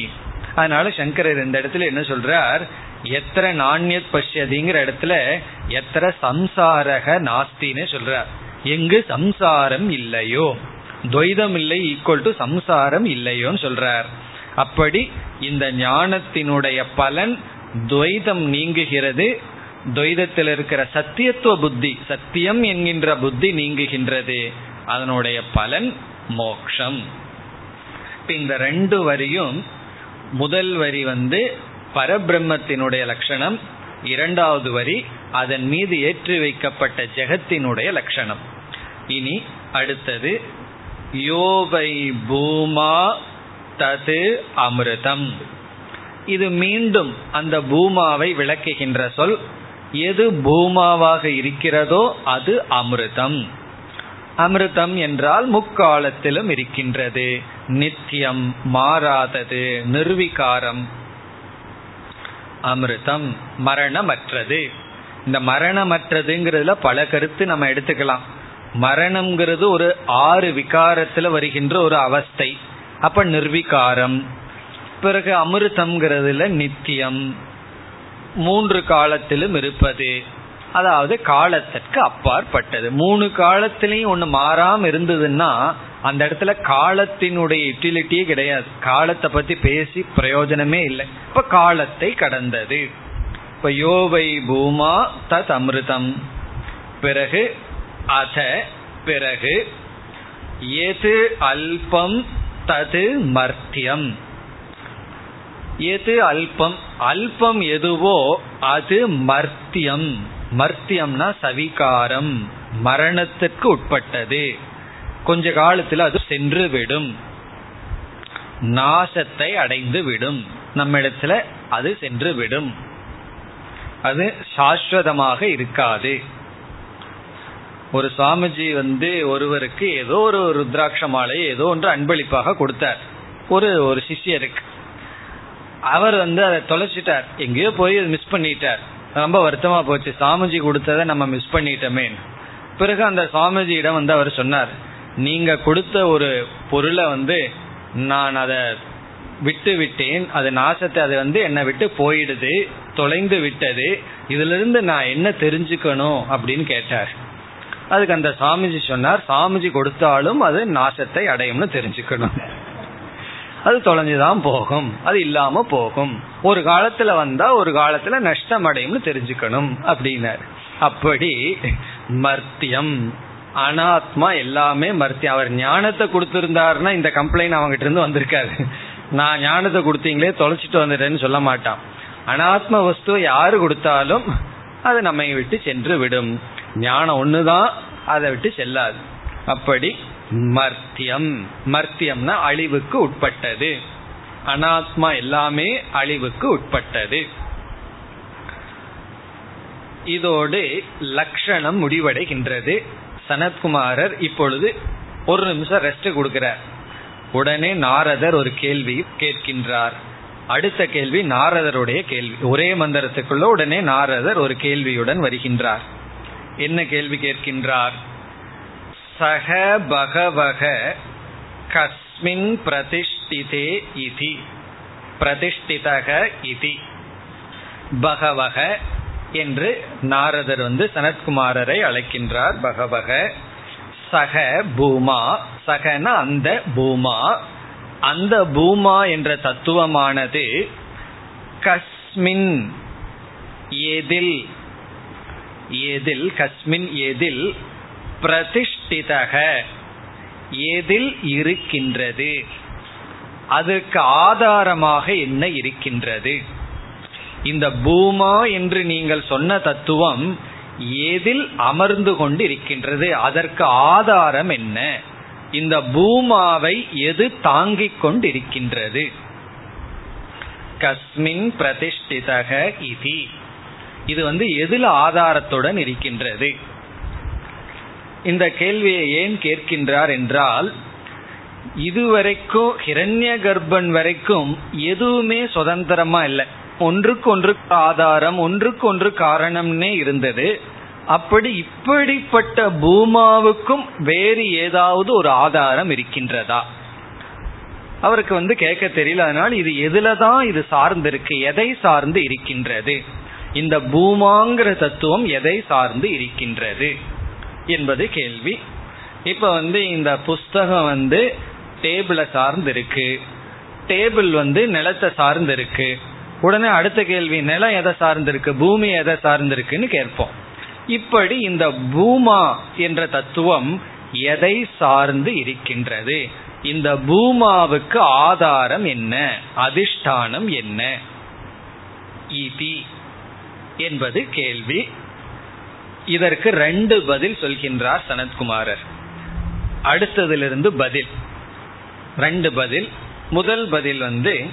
S1: அதனால சங்கரர் இந்த இடத்துல என்ன சொல்றார்? எத்தனை நாண்யத் பஷ்யதிங்கிற இடத்துல எத்தனை சம்சாரக நாஸ்தின்னு சொல்றார். எங்கு சம்சாரம் இல்லையோ. துவைதம் இல்லை ஈக்குவல் டு சம்சாரம் இல்லையோன்னு சொல்றார். அப்படி இந்த ஞானத்தினுடைய பலன் துவைதம் நீங்குகிறது. துவைதத்தில் இருக்கிற சத்தியத்துவ புத்தி சத்தியம் என்கின்ற புத்தி நீங்குகின்றது. அதனுடைய பலன் மோக்ஷம். இந்த ரெண்டு வரியும் முதல் வரி வந்து பரபிரம்மத்தினுடைய லட்சணம் இரண்டாவது வரி அதன் மீது ஏற்றி வைக்கப்பட்ட ஜெகத்தினுடைய லட்சணம். இனி அடுத்தது யோவை பூமா தது அமிர்தம். இது மீண்டும் அந்த பூமாவை விளக்குகின்ற சொல் எது பூமாவாக இருக்கிறதோ அது அமிர்தம். அமிர்தம் என்றால் முக்காலத்திலும் இருக்கின்றது. நித்தியம் மாறாதது நிர்விகாரம் அமிர்தம் மரணமற்றது. இந்த மரணமற்றதுங்கிறதுல பல கருத்து நம்ம எடுத்துக்கலாம். மரணம்ங்கிறது ஒரு ஆறு விகாரத்துல வருகின்ற ஒரு அவஸ்தை. அப்ப நிர்விகாரம். பிறகு அமிர்தம்ங்கிறதுல நித்தியம். மூன்று காலத்திலும் இருப்பது. அதாவது காலத்திற்கு அப்பாற்பட்டது. மூணு காலத்திலையும் ஒன்று மாறாம இருந்ததுன்னா அந்த இடத்துல காலத்தினுடைய யூட்டிலிட்டியே கிடையாது. காலத்தை பத்தி பேசி பிரயோஜனமே இல்லை. இப்ப காலத்தை கடந்தது. இப்ப யோவை பூமா தத் அமிர்தம். பிறகு அத பிறகு எது அல்பம் தது மர்த்தியம். எது அல்பம்? அல்பம் எதுவோ அது மர்த்தியம். மர்த்தியம்னா சவிகாரம் மரணத்திற்கு உட்பட்டது. கொஞ்ச காலத்தில் அது சென்று விடும். நாசத்தை அடைந்து விடும். நம்ம இடத்துல அது சென்று விடும். அது சாஸ்வதமாக இருக்காது. ஒரு சுவாமிஜி வந்து ஒருவருக்கு ஏதோ ஒரு ருத்ராட்ச மாலையை ஏதோ ஒன்று அன்பளிப்பாக கொடுத்தார். ஒரு ஒரு சிஷ்யருக்கு. அவர் வந்து அதை தொலைச்சிட்டார். எங்கேயோ போய் மிஸ் பண்ணிட்டார். ரொம்ப வருத்தமா போச்சு. சாமிஜி கொடுத்ததை நம்ம மிஸ் பண்ணிட்டோமே. பிறகு அந்த சாமிஜியிடம் வந்து அவர் சொன்னார் நீங்க கொடுத்த ஒரு பொருளை வந்து நான் அதை விட்டு விட்டேன். அது நாசத்தை அது வந்து என்னை விட்டு போயிடுது தொலைந்து விட்டது. இதுல இருந்து நான் என்ன தெரிஞ்சுக்கணும்? அப்படின்னு கேட்டார். அதுக்கு அந்த சாமிஜி சொன்னார் சாமிஜி கொடுத்தாலும் அது நாசத்தை அடையும்னு தெரிஞ்சுக்கணும். அது தொலைஞ்சுதான் போகும். அது இல்லாம போகும். ஒரு காலத்துல வந்தா ஒரு காலத்துல நஷ்டம் அடையும்னு தெரிஞ்சுக்கணும் அப்படின்னாரு. அப்படி மர்த்தியம். அனாத்மா எல்லாமே மர்த்தியம். அவர் ஞானத்தை கொடுத்திருந்தாருன்னா இந்த கம்ப்ளைண்ட் அவங்ககிட்ட இருந்து வந்திருக்காரு நான் ஞானத்தை கொடுத்தீங்களே தொலைச்சிட்டு வந்துட்டேன்னு சொல்ல மாட்டான். அனாத்ம வஸ்துவை யாரு கொடுத்தாலும் அது நம்மை விட்டு சென்று விடும். ஞானம் ஒண்ணுதான் அதை விட்டு செல்லாது. அப்படி மர்த்தியம். மர்த்தியம்னா அழிவுக்கு உட்பட்டது. அனாத்மா எல்லாமே அழிவுக்கு உட்பட்டது. இதோடு லட்சணம் முடிவடைகின்றது. சனத்குமாரர் இப்பொழுது ஒரு நிமிஷம் ரெஸ்ட் கொடுக்கிறார். உடனே நாரதர் ஒரு கேள்வி கேட்கின்றார். அடுத்த கேள்வி நாரதருடைய கேள்வி. ஒரே மந்திரத்துக்குள்ள உடனே நாரதர் ஒரு கேள்வியுடன் வருகின்றார். என்ன கேள்வி கேட்கின்றார்? சக பகவக கஸ்மின் பிரதிஷ்டிதே இதி. பிரதிஷ்டிதக இதி. பகவக என்று நாரதர் வந்து சனத்குமாரரை அழைக்கின்றார். பகவக சக பூமா. சகன அந்த பூமா. அந்த பூமா என்ற தத்துவமானது கஸ்மின் எதில் எதில் கஸ்மின் எதில் பிரதிஷ்டிதக எதில் இருக்கின்றது? அதற்கு ஆதாரமாக என்ன இருக்கின்றது? இந்த பூமா என்று நீங்கள் சொன்ன தத்துவம் எதில் அமர்ந்து கொண்டு இருக்கின்றது அதற்கு ஆதாரம் என்ன? இந்த பூமாவை எது தாங்கிக் கொண்டிருக்கின்றது? கஸ்மின் பிரதிஷ்டிதக இதி. இது வந்து எதில் ஆதாரத்துடன் இருக்கின்றது? இந்த கேள்வியை ஏன் கேட்கின்றார் என்றால் இதுவரைக்கும் ஹிரண்ய கர்ப்பன் வரைக்கும் எதுவுமே சுதந்திரமா இல்லை. ஒன்றுக்கு ஒன்று ஆதாரம் ஒன்றுக்கு ஒன்று காரணம்னே இருந்தது. அப்படி இப்படிப்பட்ட பூமாவுக்கும் வேறு ஏதாவது ஒரு ஆதாரம் இருக்கின்றதா? அவருக்கு வந்து கேட்க தெரியல. அதனால் இது எதுலதான் இது சார்ந்திருக்கு எதை சார்ந்து இருக்கின்றது? இந்த பூமாங்கிற தத்துவம் எதை சார்ந்து இருக்கின்றது? என்பது கேள்வி. இப்ப வந்து இந்த புஸ்தகம் வந்து டேபிளை சார்ந்து இருக்கு டேபிள் வந்து நிலத்தை சார்ந்து இருக்கு உடனே அடுத்த கேள்வி நிலம் எதை சார்ந்து இருக்கு பூமி எதை சார்ந்து இருக்குன்னு கேட்போம். இப்படி இந்த பூமா என்ற தத்துவம் எதை சார்ந்து இருக்கின்றது? இந்த பூமாவுக்கு ஆதாரம் என்ன? அதிஷ்டானம் என்ன? இதி என்பது கேள்வி. இதற்கு ரெண்டு பதில் சொல்கின்றார் சனத்குமாரர். அடுத்ததிலிருந்து பதில். ரெண்டு பதில். முதல் பதில் வந்து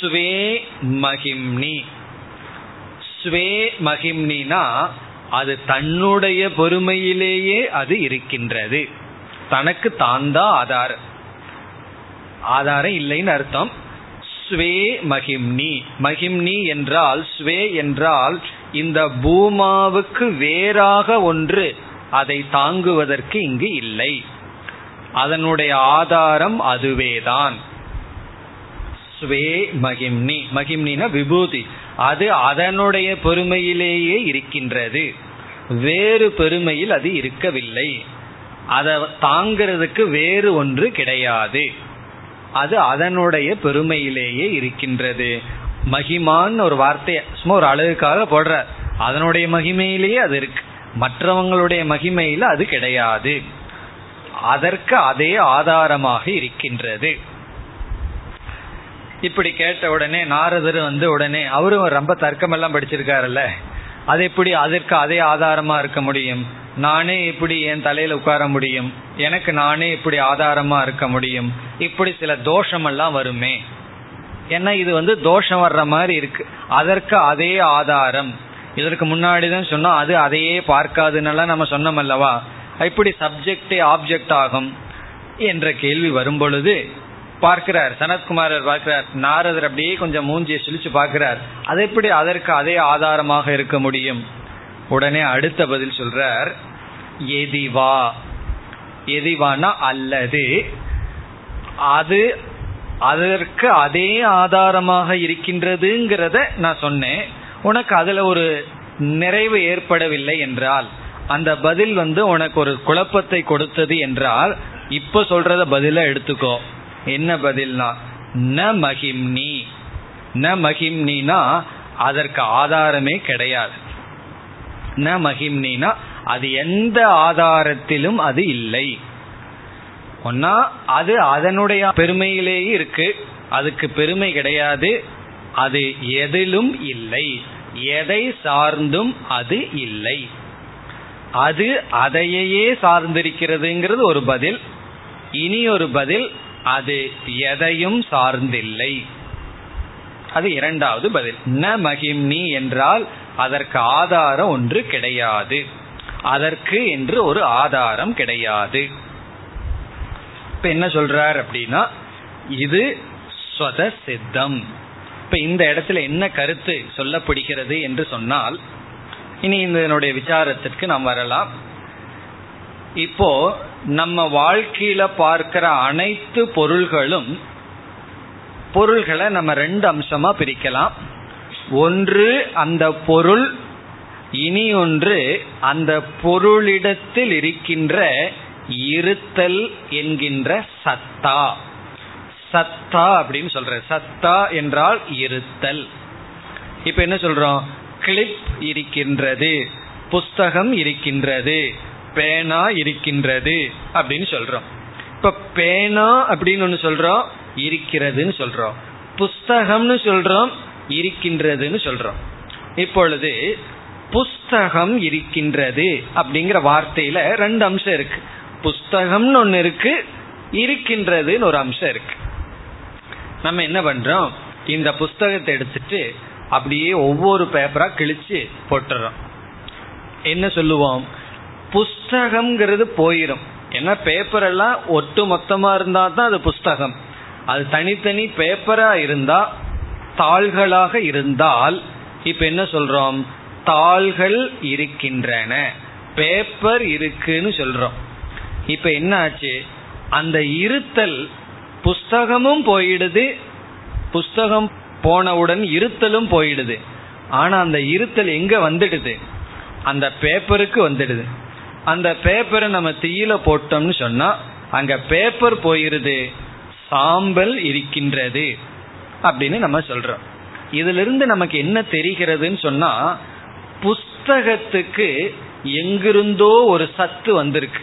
S1: ஸ்வே மகிம்னி. ஸ்வே மகிம்னா அது தன்னுடைய பொறுமையிலேயே அது இருக்கின்றது. தனக்கு தான் தான் ஆதாரம். ஆதாரம் இல்லைன்னு அர்த்தம். ஸ்வே மகிம்னி. மகிம்னி என்றால் ஸ்வே என்றால் இந்த பூமாவுக்கு வேறாக ஒன்று. அதை தாங்குவதற்கு இங்கு இல்லை. அதனுடைய ஆதாரம் அதுவேதான். ஸ்வே மகிம்னி. மகிம்னினா விபூதி. அது அதனுடைய பெருமையிலேயே இருக்கின்றது. வேறு பெருமையில் அது இருக்கவில்லை. அதை தாங்கிறதுக்கு வேறு ஒன்று கிடையாது. அது அதனுடைய பெருமையிலேயே இருக்கின்றது. மகிமான்னு ஒரு வார்த்தையை சும்மா ஒரு அழகுக்காக போடுற அதனுடைய மகிமையிலேயே அது இருக்கு. மற்றவங்களுடைய மகிமையில அது கிடையாது. அதற்கு அதே ஆதாரமாக இருக்கின்றது. இப்படி கேட்ட உடனே நாரதர் வந்து உடனே அவரும் ரொம்ப தர்க்கமெல்லாம் படிச்சிருக்காருல்ல. அது எப்படி அதற்கு அதே ஆதாரமா இருக்க முடியும்? நானே இப்படி என் தலையில உட்கார முடியும்? எனக்கு நானே இப்படி ஆதாரமா இருக்க முடியும்? இப்படி சில தோஷம் எல்லாம் வருமே? ஏன்னா இது வந்து தோஷம் வர்ற மாதிரி இருக்கு. அதற்கு அதே ஆதாரம். இதற்கு முன்னாடி தான் சொன்னோம் அது அதையே பார்க்காதுன்னெல்லாம் நம்ம சொன்னோம் அல்லவா? இப்படி சப்ஜெக்டே ஆப்ஜெக்ட் ஆகும் என்ற கேள்வி வரும் பொழுது பார்க்கிறார் சனத்குமாரர் பார்க்கிறார் நாரதர் அப்படியே கொஞ்சம் மூஞ்சியை சுழிச்சு பார்க்கிறார். அது எப்படி அதற்கு அதே ஆதாரமாக இருக்க முடியும்? உடனே அடுத்த பதில் சொல்றார் எதிவா. எதிவானா அல்லது அது அதற்கு அதே ஆதாரமாக இருக்கின்றதுங்கிறத நான் சொன்னேன். உனக்கு அதுல ஒரு நிறைவு ஏற்படவில்லை என்றால் அந்த பதில் வந்து உனக்கு ஒரு குழப்பத்தை கொடுத்தது என்றால் இப்ப சொல்றத பதில எடுத்துக்கோ. என்ன பதில்னா ந மகிம்னி. ந மகிம்னா அதற்கு ஆதாரமே கிடையாது. ந மகிம்னா அது எந்த ஆதாரத்திலும் அது இல்லை. ஒன்னா அது அதனுடைய பெருமையிலேயே இருக்கு. அதுக்கு பெருமை கிடையாது. அது எதிலும் இல்லை. எதை சார்ந்தும் அது இல்லை. அது அதையே சார்ந்திருக்கிறதுங்கிறது ஒரு பதில். இனி ஒரு பதில் அது எதையும் சார்ந்தில்லை. அது இரண்டாவது பதில். ந மகிம்னி என்றால் அதற்கு ஆதாரம் ஒன்று கிடையாது. அதற்கு என்று ஒரு ஆதாரம் கிடையாது. இப்ப என்ன சொல்றார் அப்படின்னா இது ஸ்வத சித்தம் இப்ப இந்த இடத்துல என்ன கருத்து சொல்லப்படுகிறது என்று சொன்னால் இனி இதனுடைய விசாரத்திற்கு நாம் வரலாம். இப்போ நம்ம வாழ்க்கையில பார்க்கிற அனைத்து பொருள்களும் பொருள்களை நம்ம ரெண்டு அம்சமா பிரிக்கலாம். ஒன்று அந்த பொருள் இனி ஒன்று அந்த பொருளிடத்தில் இருக்கின்ற இருத்தல் என்கின்ற சத்தா. சத்தா அப்படின்னு சொல்ற சத்தா என்றால் இருத்தல். இப்ப என்ன சொல்றோம்? கிளிப் இருக்கின்றது புஸ்தகம் இருக்கின்றது பேனா இருக்கின்றது அப்படின்னு சொல்றோம். இப்ப பேனா அப்படின்னு ஒன்று சொல்றோம் இருக்கிறதுன்னு சொல்றோம். புஸ்தகம்னு சொல்றோம் இருக்கின்றதுன்னு சொல்றோம். இப்பொழுது புஸ்தகம் இருக்கின்றது அப்படிங்கிற வார்த்தையில ரெண்டு அம்சம் இருக்கு. புஸ்தகம்னு ஒன்று இருக்கு இருக்கின்றதுன்னு ஒரு அம்சம் இருக்கு. நம்ம என்ன பண்றோம்? இந்த புஸ்தகத்தை எடுத்துட்டு அப்படியே ஒவ்வொரு பேப்பரா கிழிச்சு போட்டுறோம். என்ன சொல்லுவோம்? புஸ்தகம்ங்கிறது போயிடும் ஏன்னா பேப்பர் எல்லாம் ஒட்டு மொத்தமா இருந்தா தான் அது புஸ்தகம். அது தனித்தனி பேப்பரா இருந்தா தாள்களாக இருந்தால் இப்ப என்ன சொல்றோம்? தாள்கள் இருக்கின்றன. பேப்பர் இருக்குன்னு சொல்றோம். இப்ப என்ன ஆச்சு? அந்த இருத்தல் புஸ்தகமும் போயிடுது. புஸ்தகம் போனவுடன் இருத்தலும் போயிடுது. ஆனா அந்த இருத்தல் எங்க வந்துடுது? அந்த பேப்பருக்கு வந்துடுது. அந்த பேப்பரை நம்ம தீயில போட்டோம்னு சொன்னா அங்க பேப்பர் போயிருது. சாம்பல் இருக்கின்றது. அப்படின்னு நம்ம சொல்றோம். இதுல இருந்து நமக்கு என்ன தெரிகிறதுன்னு சொன்னா புஸ்தகத்துக்கு எங்கிருந்தோ ஒரு சத்து வந்திருக்கு.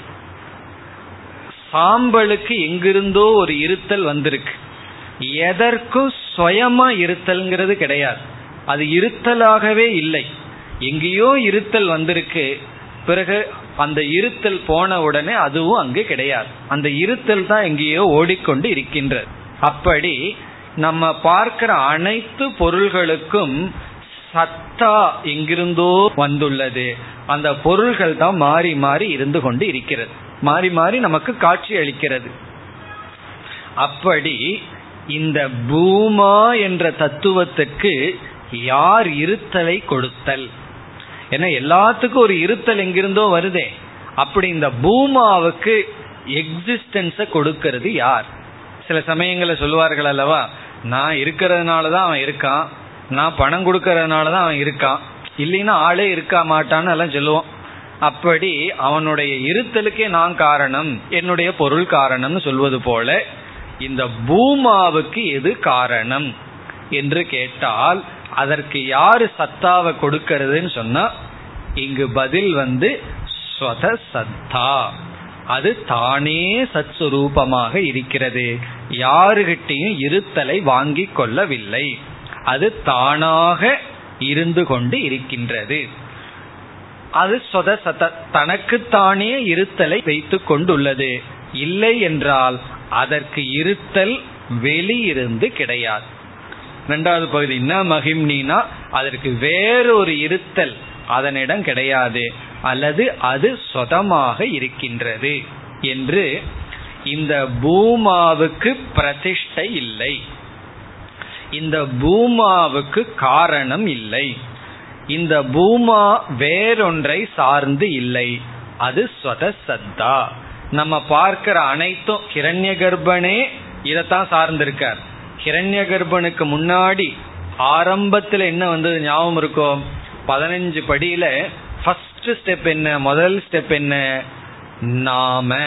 S1: சாம்பலுக்கு எங்கிருந்தோ ஒரு இருத்தல் வந்திருக்கு. எதற்கும் சுயமா இருத்தல்ங்கிறது கிடையாது. அது இருத்தலாகவே இல்லை. எங்கேயோ இருத்தல் வந்திருக்கு. பிறகு அந்த இருத்தல் போன உடனே அதுவும் அங்கு கிடையாது. அந்த இருத்தல் தான் எங்கேயோ ஓடிக்கொண்டு இருக்கின்றது. அப்படி நம்ம பார்க்கிற அனைத்து பொருள்களுக்கும் சத்தா எங்கிருந்தோ வந்துள்ளது. அந்த பொருள்கள் தான் மாறி மாறி இருந்து கொண்டு இருக்கிறது. மாறி மாறி நமக்கு காட்சி அளிக்கிறது. அப்படி இந்த பூமா என்ற தத்துவத்துக்கு யார் இருத்தலை கொடுத்தல்? ஏன்னா எல்லாத்துக்கும் ஒரு இருத்தல் எங்கிருந்தோ வருதே. அப்படி இந்த பூமாவுக்கு எக்ஸிஸ்டன்ஸை கொடுக்கிறது யார்? சில சமயங்களில் சொல்லுவார்கள் அல்லவா நான் இருக்கிறதுனால தான் அவன் இருக்கான் நான் பணம் கொடுக்கறதுனால தான் அவன் இருக்கான் இல்லைன்னா ஆளே இருக்க மாட்டான்னு எல்லாம் சொல்லுவோம். அப்படி அவனுடைய இருத்தலுக்கே நான் காரணம் என்னுடைய பொருள் காரணம்னு சொல்வது போல இந்த பூமாவுக்கு எது காரணம் என்று கேட்டால் அதற்கு யாரு சத்தாவை கொடுக்கறதுன்னு சொன்னா இங்கு பதில் வந்து ஸ்வத சத்தா. அது தானே சத்ஸ்வரூபமாக இருக்கிறது. யாருகிட்டையும் இருத்தலை வாங்கி கொள்ளவில்லை. அது தானாக இருந்து கொண்டு இருக்கின்றது. அது சொத சத தனக்குத்தானே இருத்தலை வைத்து கொண்டுள்ளது. இல்லை என்றால் அதற்கு இருத்தல் வெளியிருந்து கிடையாது. ரெண்டாவது பகுதி என்ன மகிம்னா அதற்கு வேறொரு இருத்தல் அதனிடம் கிடையாது. அல்லது அது சொதமாக இருக்கின்றது என்று இந்த பூமாவுக்கு பிரதிஷ்டை இல்லை. இந்த பூமாவுக்கு காரணம் இல்லை. இந்த பூமா வேறொன்றை சார்ந்து இல்லை. அது சத்தா நம்ம பார்க்கிற அனைத்தும் கிரண்ய கர்ப்பனே இதைத்தான் சார்ந்திருக்கார். கிரண்ய கர்ப்பனுக்கு முன்னாடி ஆரம்பத்தில் என்ன வந்தது ஞாபகம் இருக்கும் பதினஞ்சு படியில ஃபர்ஸ்ட் ஸ்டெப் என்ன? முதல் ஸ்டெப் என்ன? நாம.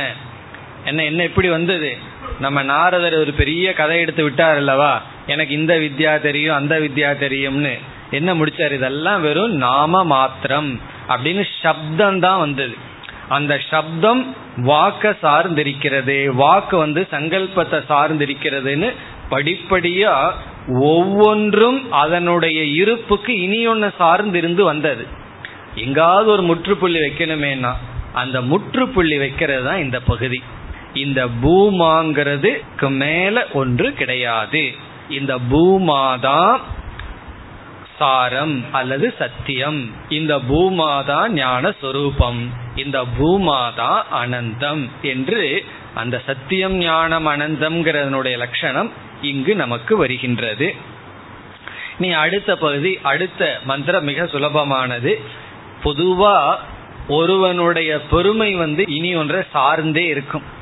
S1: என்ன என்ன எப்படி வந்தது? நம்ம நாரதர் ஒரு பெரிய கதை எடுத்து விட்டார் அல்லவா? எனக்கு இந்த வித்யா தெரியும் அந்த வித்யா தெரியும்னு. என்ன முடிச்சார்? இதெல்லாம் வெறும் நாம மாத்திரம் அப்படின்னு சப்தம் தான் வந்தது. அந்த சப்தம் வாக்க சார்ந்திருக்கிறது. வாக்கு வந்து சங்கல்பத்தை சார்ந்திருக்கிறதுன்னு படிப்படியா ஒவ்வொன்றும் அதனுடைய இருப்புக்கு இனி ஒன்று சார்ந்திருந்து வந்தது. எங்காவது ஒரு முற்றுப்புள்ளி வைக்கணுமேனா அந்த முற்றுப்புள்ளி வைக்கிறது தான் இந்த பகுதி. இந்த பூமாங்கிறதுக்கு மேல ஒன்று கிடையாது. இந்த பூமாதான் சாரம் அல்லது சத்தியம். இந்த பூமாதான் ஞான சொரூபம். இந்த பூமாதான் அனந்தம் என்று அந்த சத்தியம் ஞானம் அனந்தம்ங்கிறதனுடைய லட்சணம் இங்கு நமக்கு வருகின்றது. நீ அடுத்த பகுதி அடுத்த மந்திரம் மிக சுலபமானது. பொதுவா ஒருவனுடைய பெருமை வந்து இனி ஒன்றை சார்ந்தே இருக்கும்.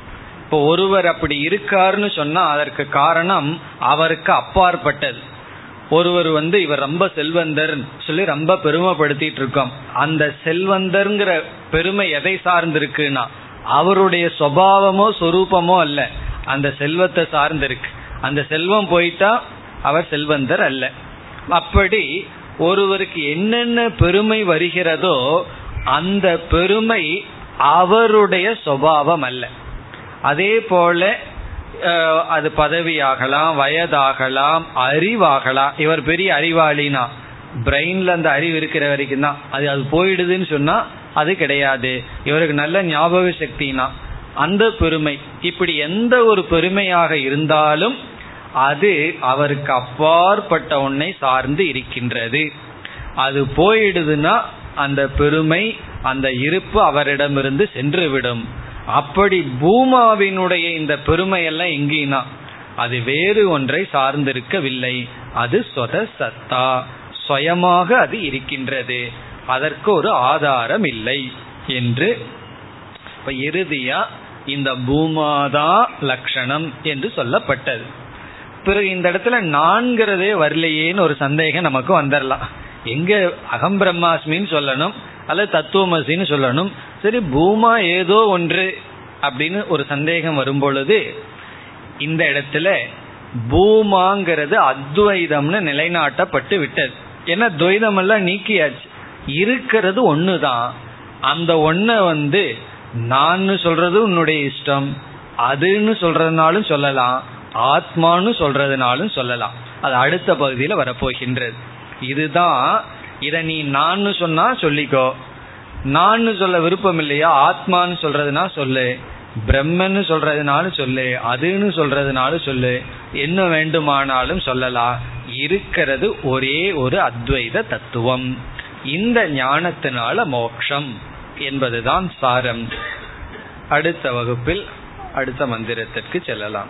S1: இப்போ ஒருவர் அப்படி இருக்காருன்னு சொன்னா அதற்கு காரணம் அவருக்கு அப்பாற்பட்டது. ஒருவர் வந்து இவர் ரொம்ப செல்வந்தர் சொல்லி ரொம்ப பெருமைப்படுத்திட்டு இருக்கோம். அந்த செல்வந்தர்ங்கிற பெருமை எதை சார்ந்திருக்குன்னா அவருடைய சுவாவமோ சொரூபமோ அல்ல. அந்த செல்வத்தை சார்ந்திருக்கு. அந்த செல்வம் போயிட்டா அவர் செல்வந்தர் அல்ல. அப்படி ஒருவருக்கு என்னென்ன பெருமை வருகிறதோ அந்த பெருமை அவருடைய சுவாவம் அல்ல. அதே போல அது பதவியாகலாம் வயதாகலாம் அறிவாகலாம். இவர் பெரிய அறிவாளினா பிரெயின்ல அந்த அறிவு இருக்கிற வரைக்கும் தான். அது அது போயிடுதுன்னு சொன்னா அது கிடையாது. இவருக்கு நல்ல ஞாபக சக்தினா அந்த பெருமை. இப்படி எந்த ஒரு பெருமையாக இருந்தாலும் அது அவருக்கு அப்பாற்பட்ட ஒன்னை சார்ந்து இருக்கின்றது. அது போயிடுதுன்னா அந்த பெருமை அந்த இருப்பு அவரிடமிருந்து சென்றுவிடும். அப்படி பூமாவினுடைய இந்த பெருமை எல்லாம் எங்கினா? அது வேறு ஒன்றை சார்ந்திருக்கவில்லை. அது சொத சத்தா. சுயமாக அது இருக்கின்றது. அதற்கு ஒரு ஆதாரம் இல்லை என்று. இப்ப இறுதியா இந்த பூமாதா லட்சணம் என்று சொல்லப்பட்டது. பிறகு இந்த இடத்துல நான்கிறதே வரலையேன்னு ஒரு சந்தேகம் நமக்கு வந்துடலாம் எங்க அகம் பிரம்மாஸ்மின்னு சொல்லணும் அல்லது தத்துவமசின்னு சொல்லணும். சரி பூமா ஏதோ ஒன்று அப்படின்னு ஒரு சந்தேகம் வரும் பொழுது இந்த இடத்துல பூமாங்கிறது அத்வைதம்னு நிலைநாட்டப்பட்டு விட்டது. ஏன்னா துவைதம் எல்லாம் நீக்கியாச்சு. இருக்கிறது ஒண்ணுதான். அந்த ஒன்ன வந்து நான் சொல்றது உன்னுடைய இஷ்டம் அதுன்னு சொல்றதுனாலும் சொல்லலாம் ஆத்மான்னு சொல்றதுனாலும் சொல்லலாம். அது அடுத்த பகுதியில் வரப்போகின்றது. இதுதான் இதை நீ நான் சொன்னா சொல்லிக்கோ. நான் சொல்ல விருப்பம் இல்லையா? ஆத்மான்னு சொல்றதுனா சொல்லு. பிரம்மன்னு சொல்றதுனாலும் சொல்லு. அதுன்னு சொல்றதுனாலும் சொல்லு. என்ன வேண்டுமானாலும் சொல்லலாம். இருக்கிறது ஒரே ஒரு அத்வைத தத்துவம். இந்த ஞானத்தினால மோக்ஷம் என்பதுதான் சாரம். அடுத்த வகுப்பில் அடுத்த மந்திரத்திற்கு செல்லலாம்.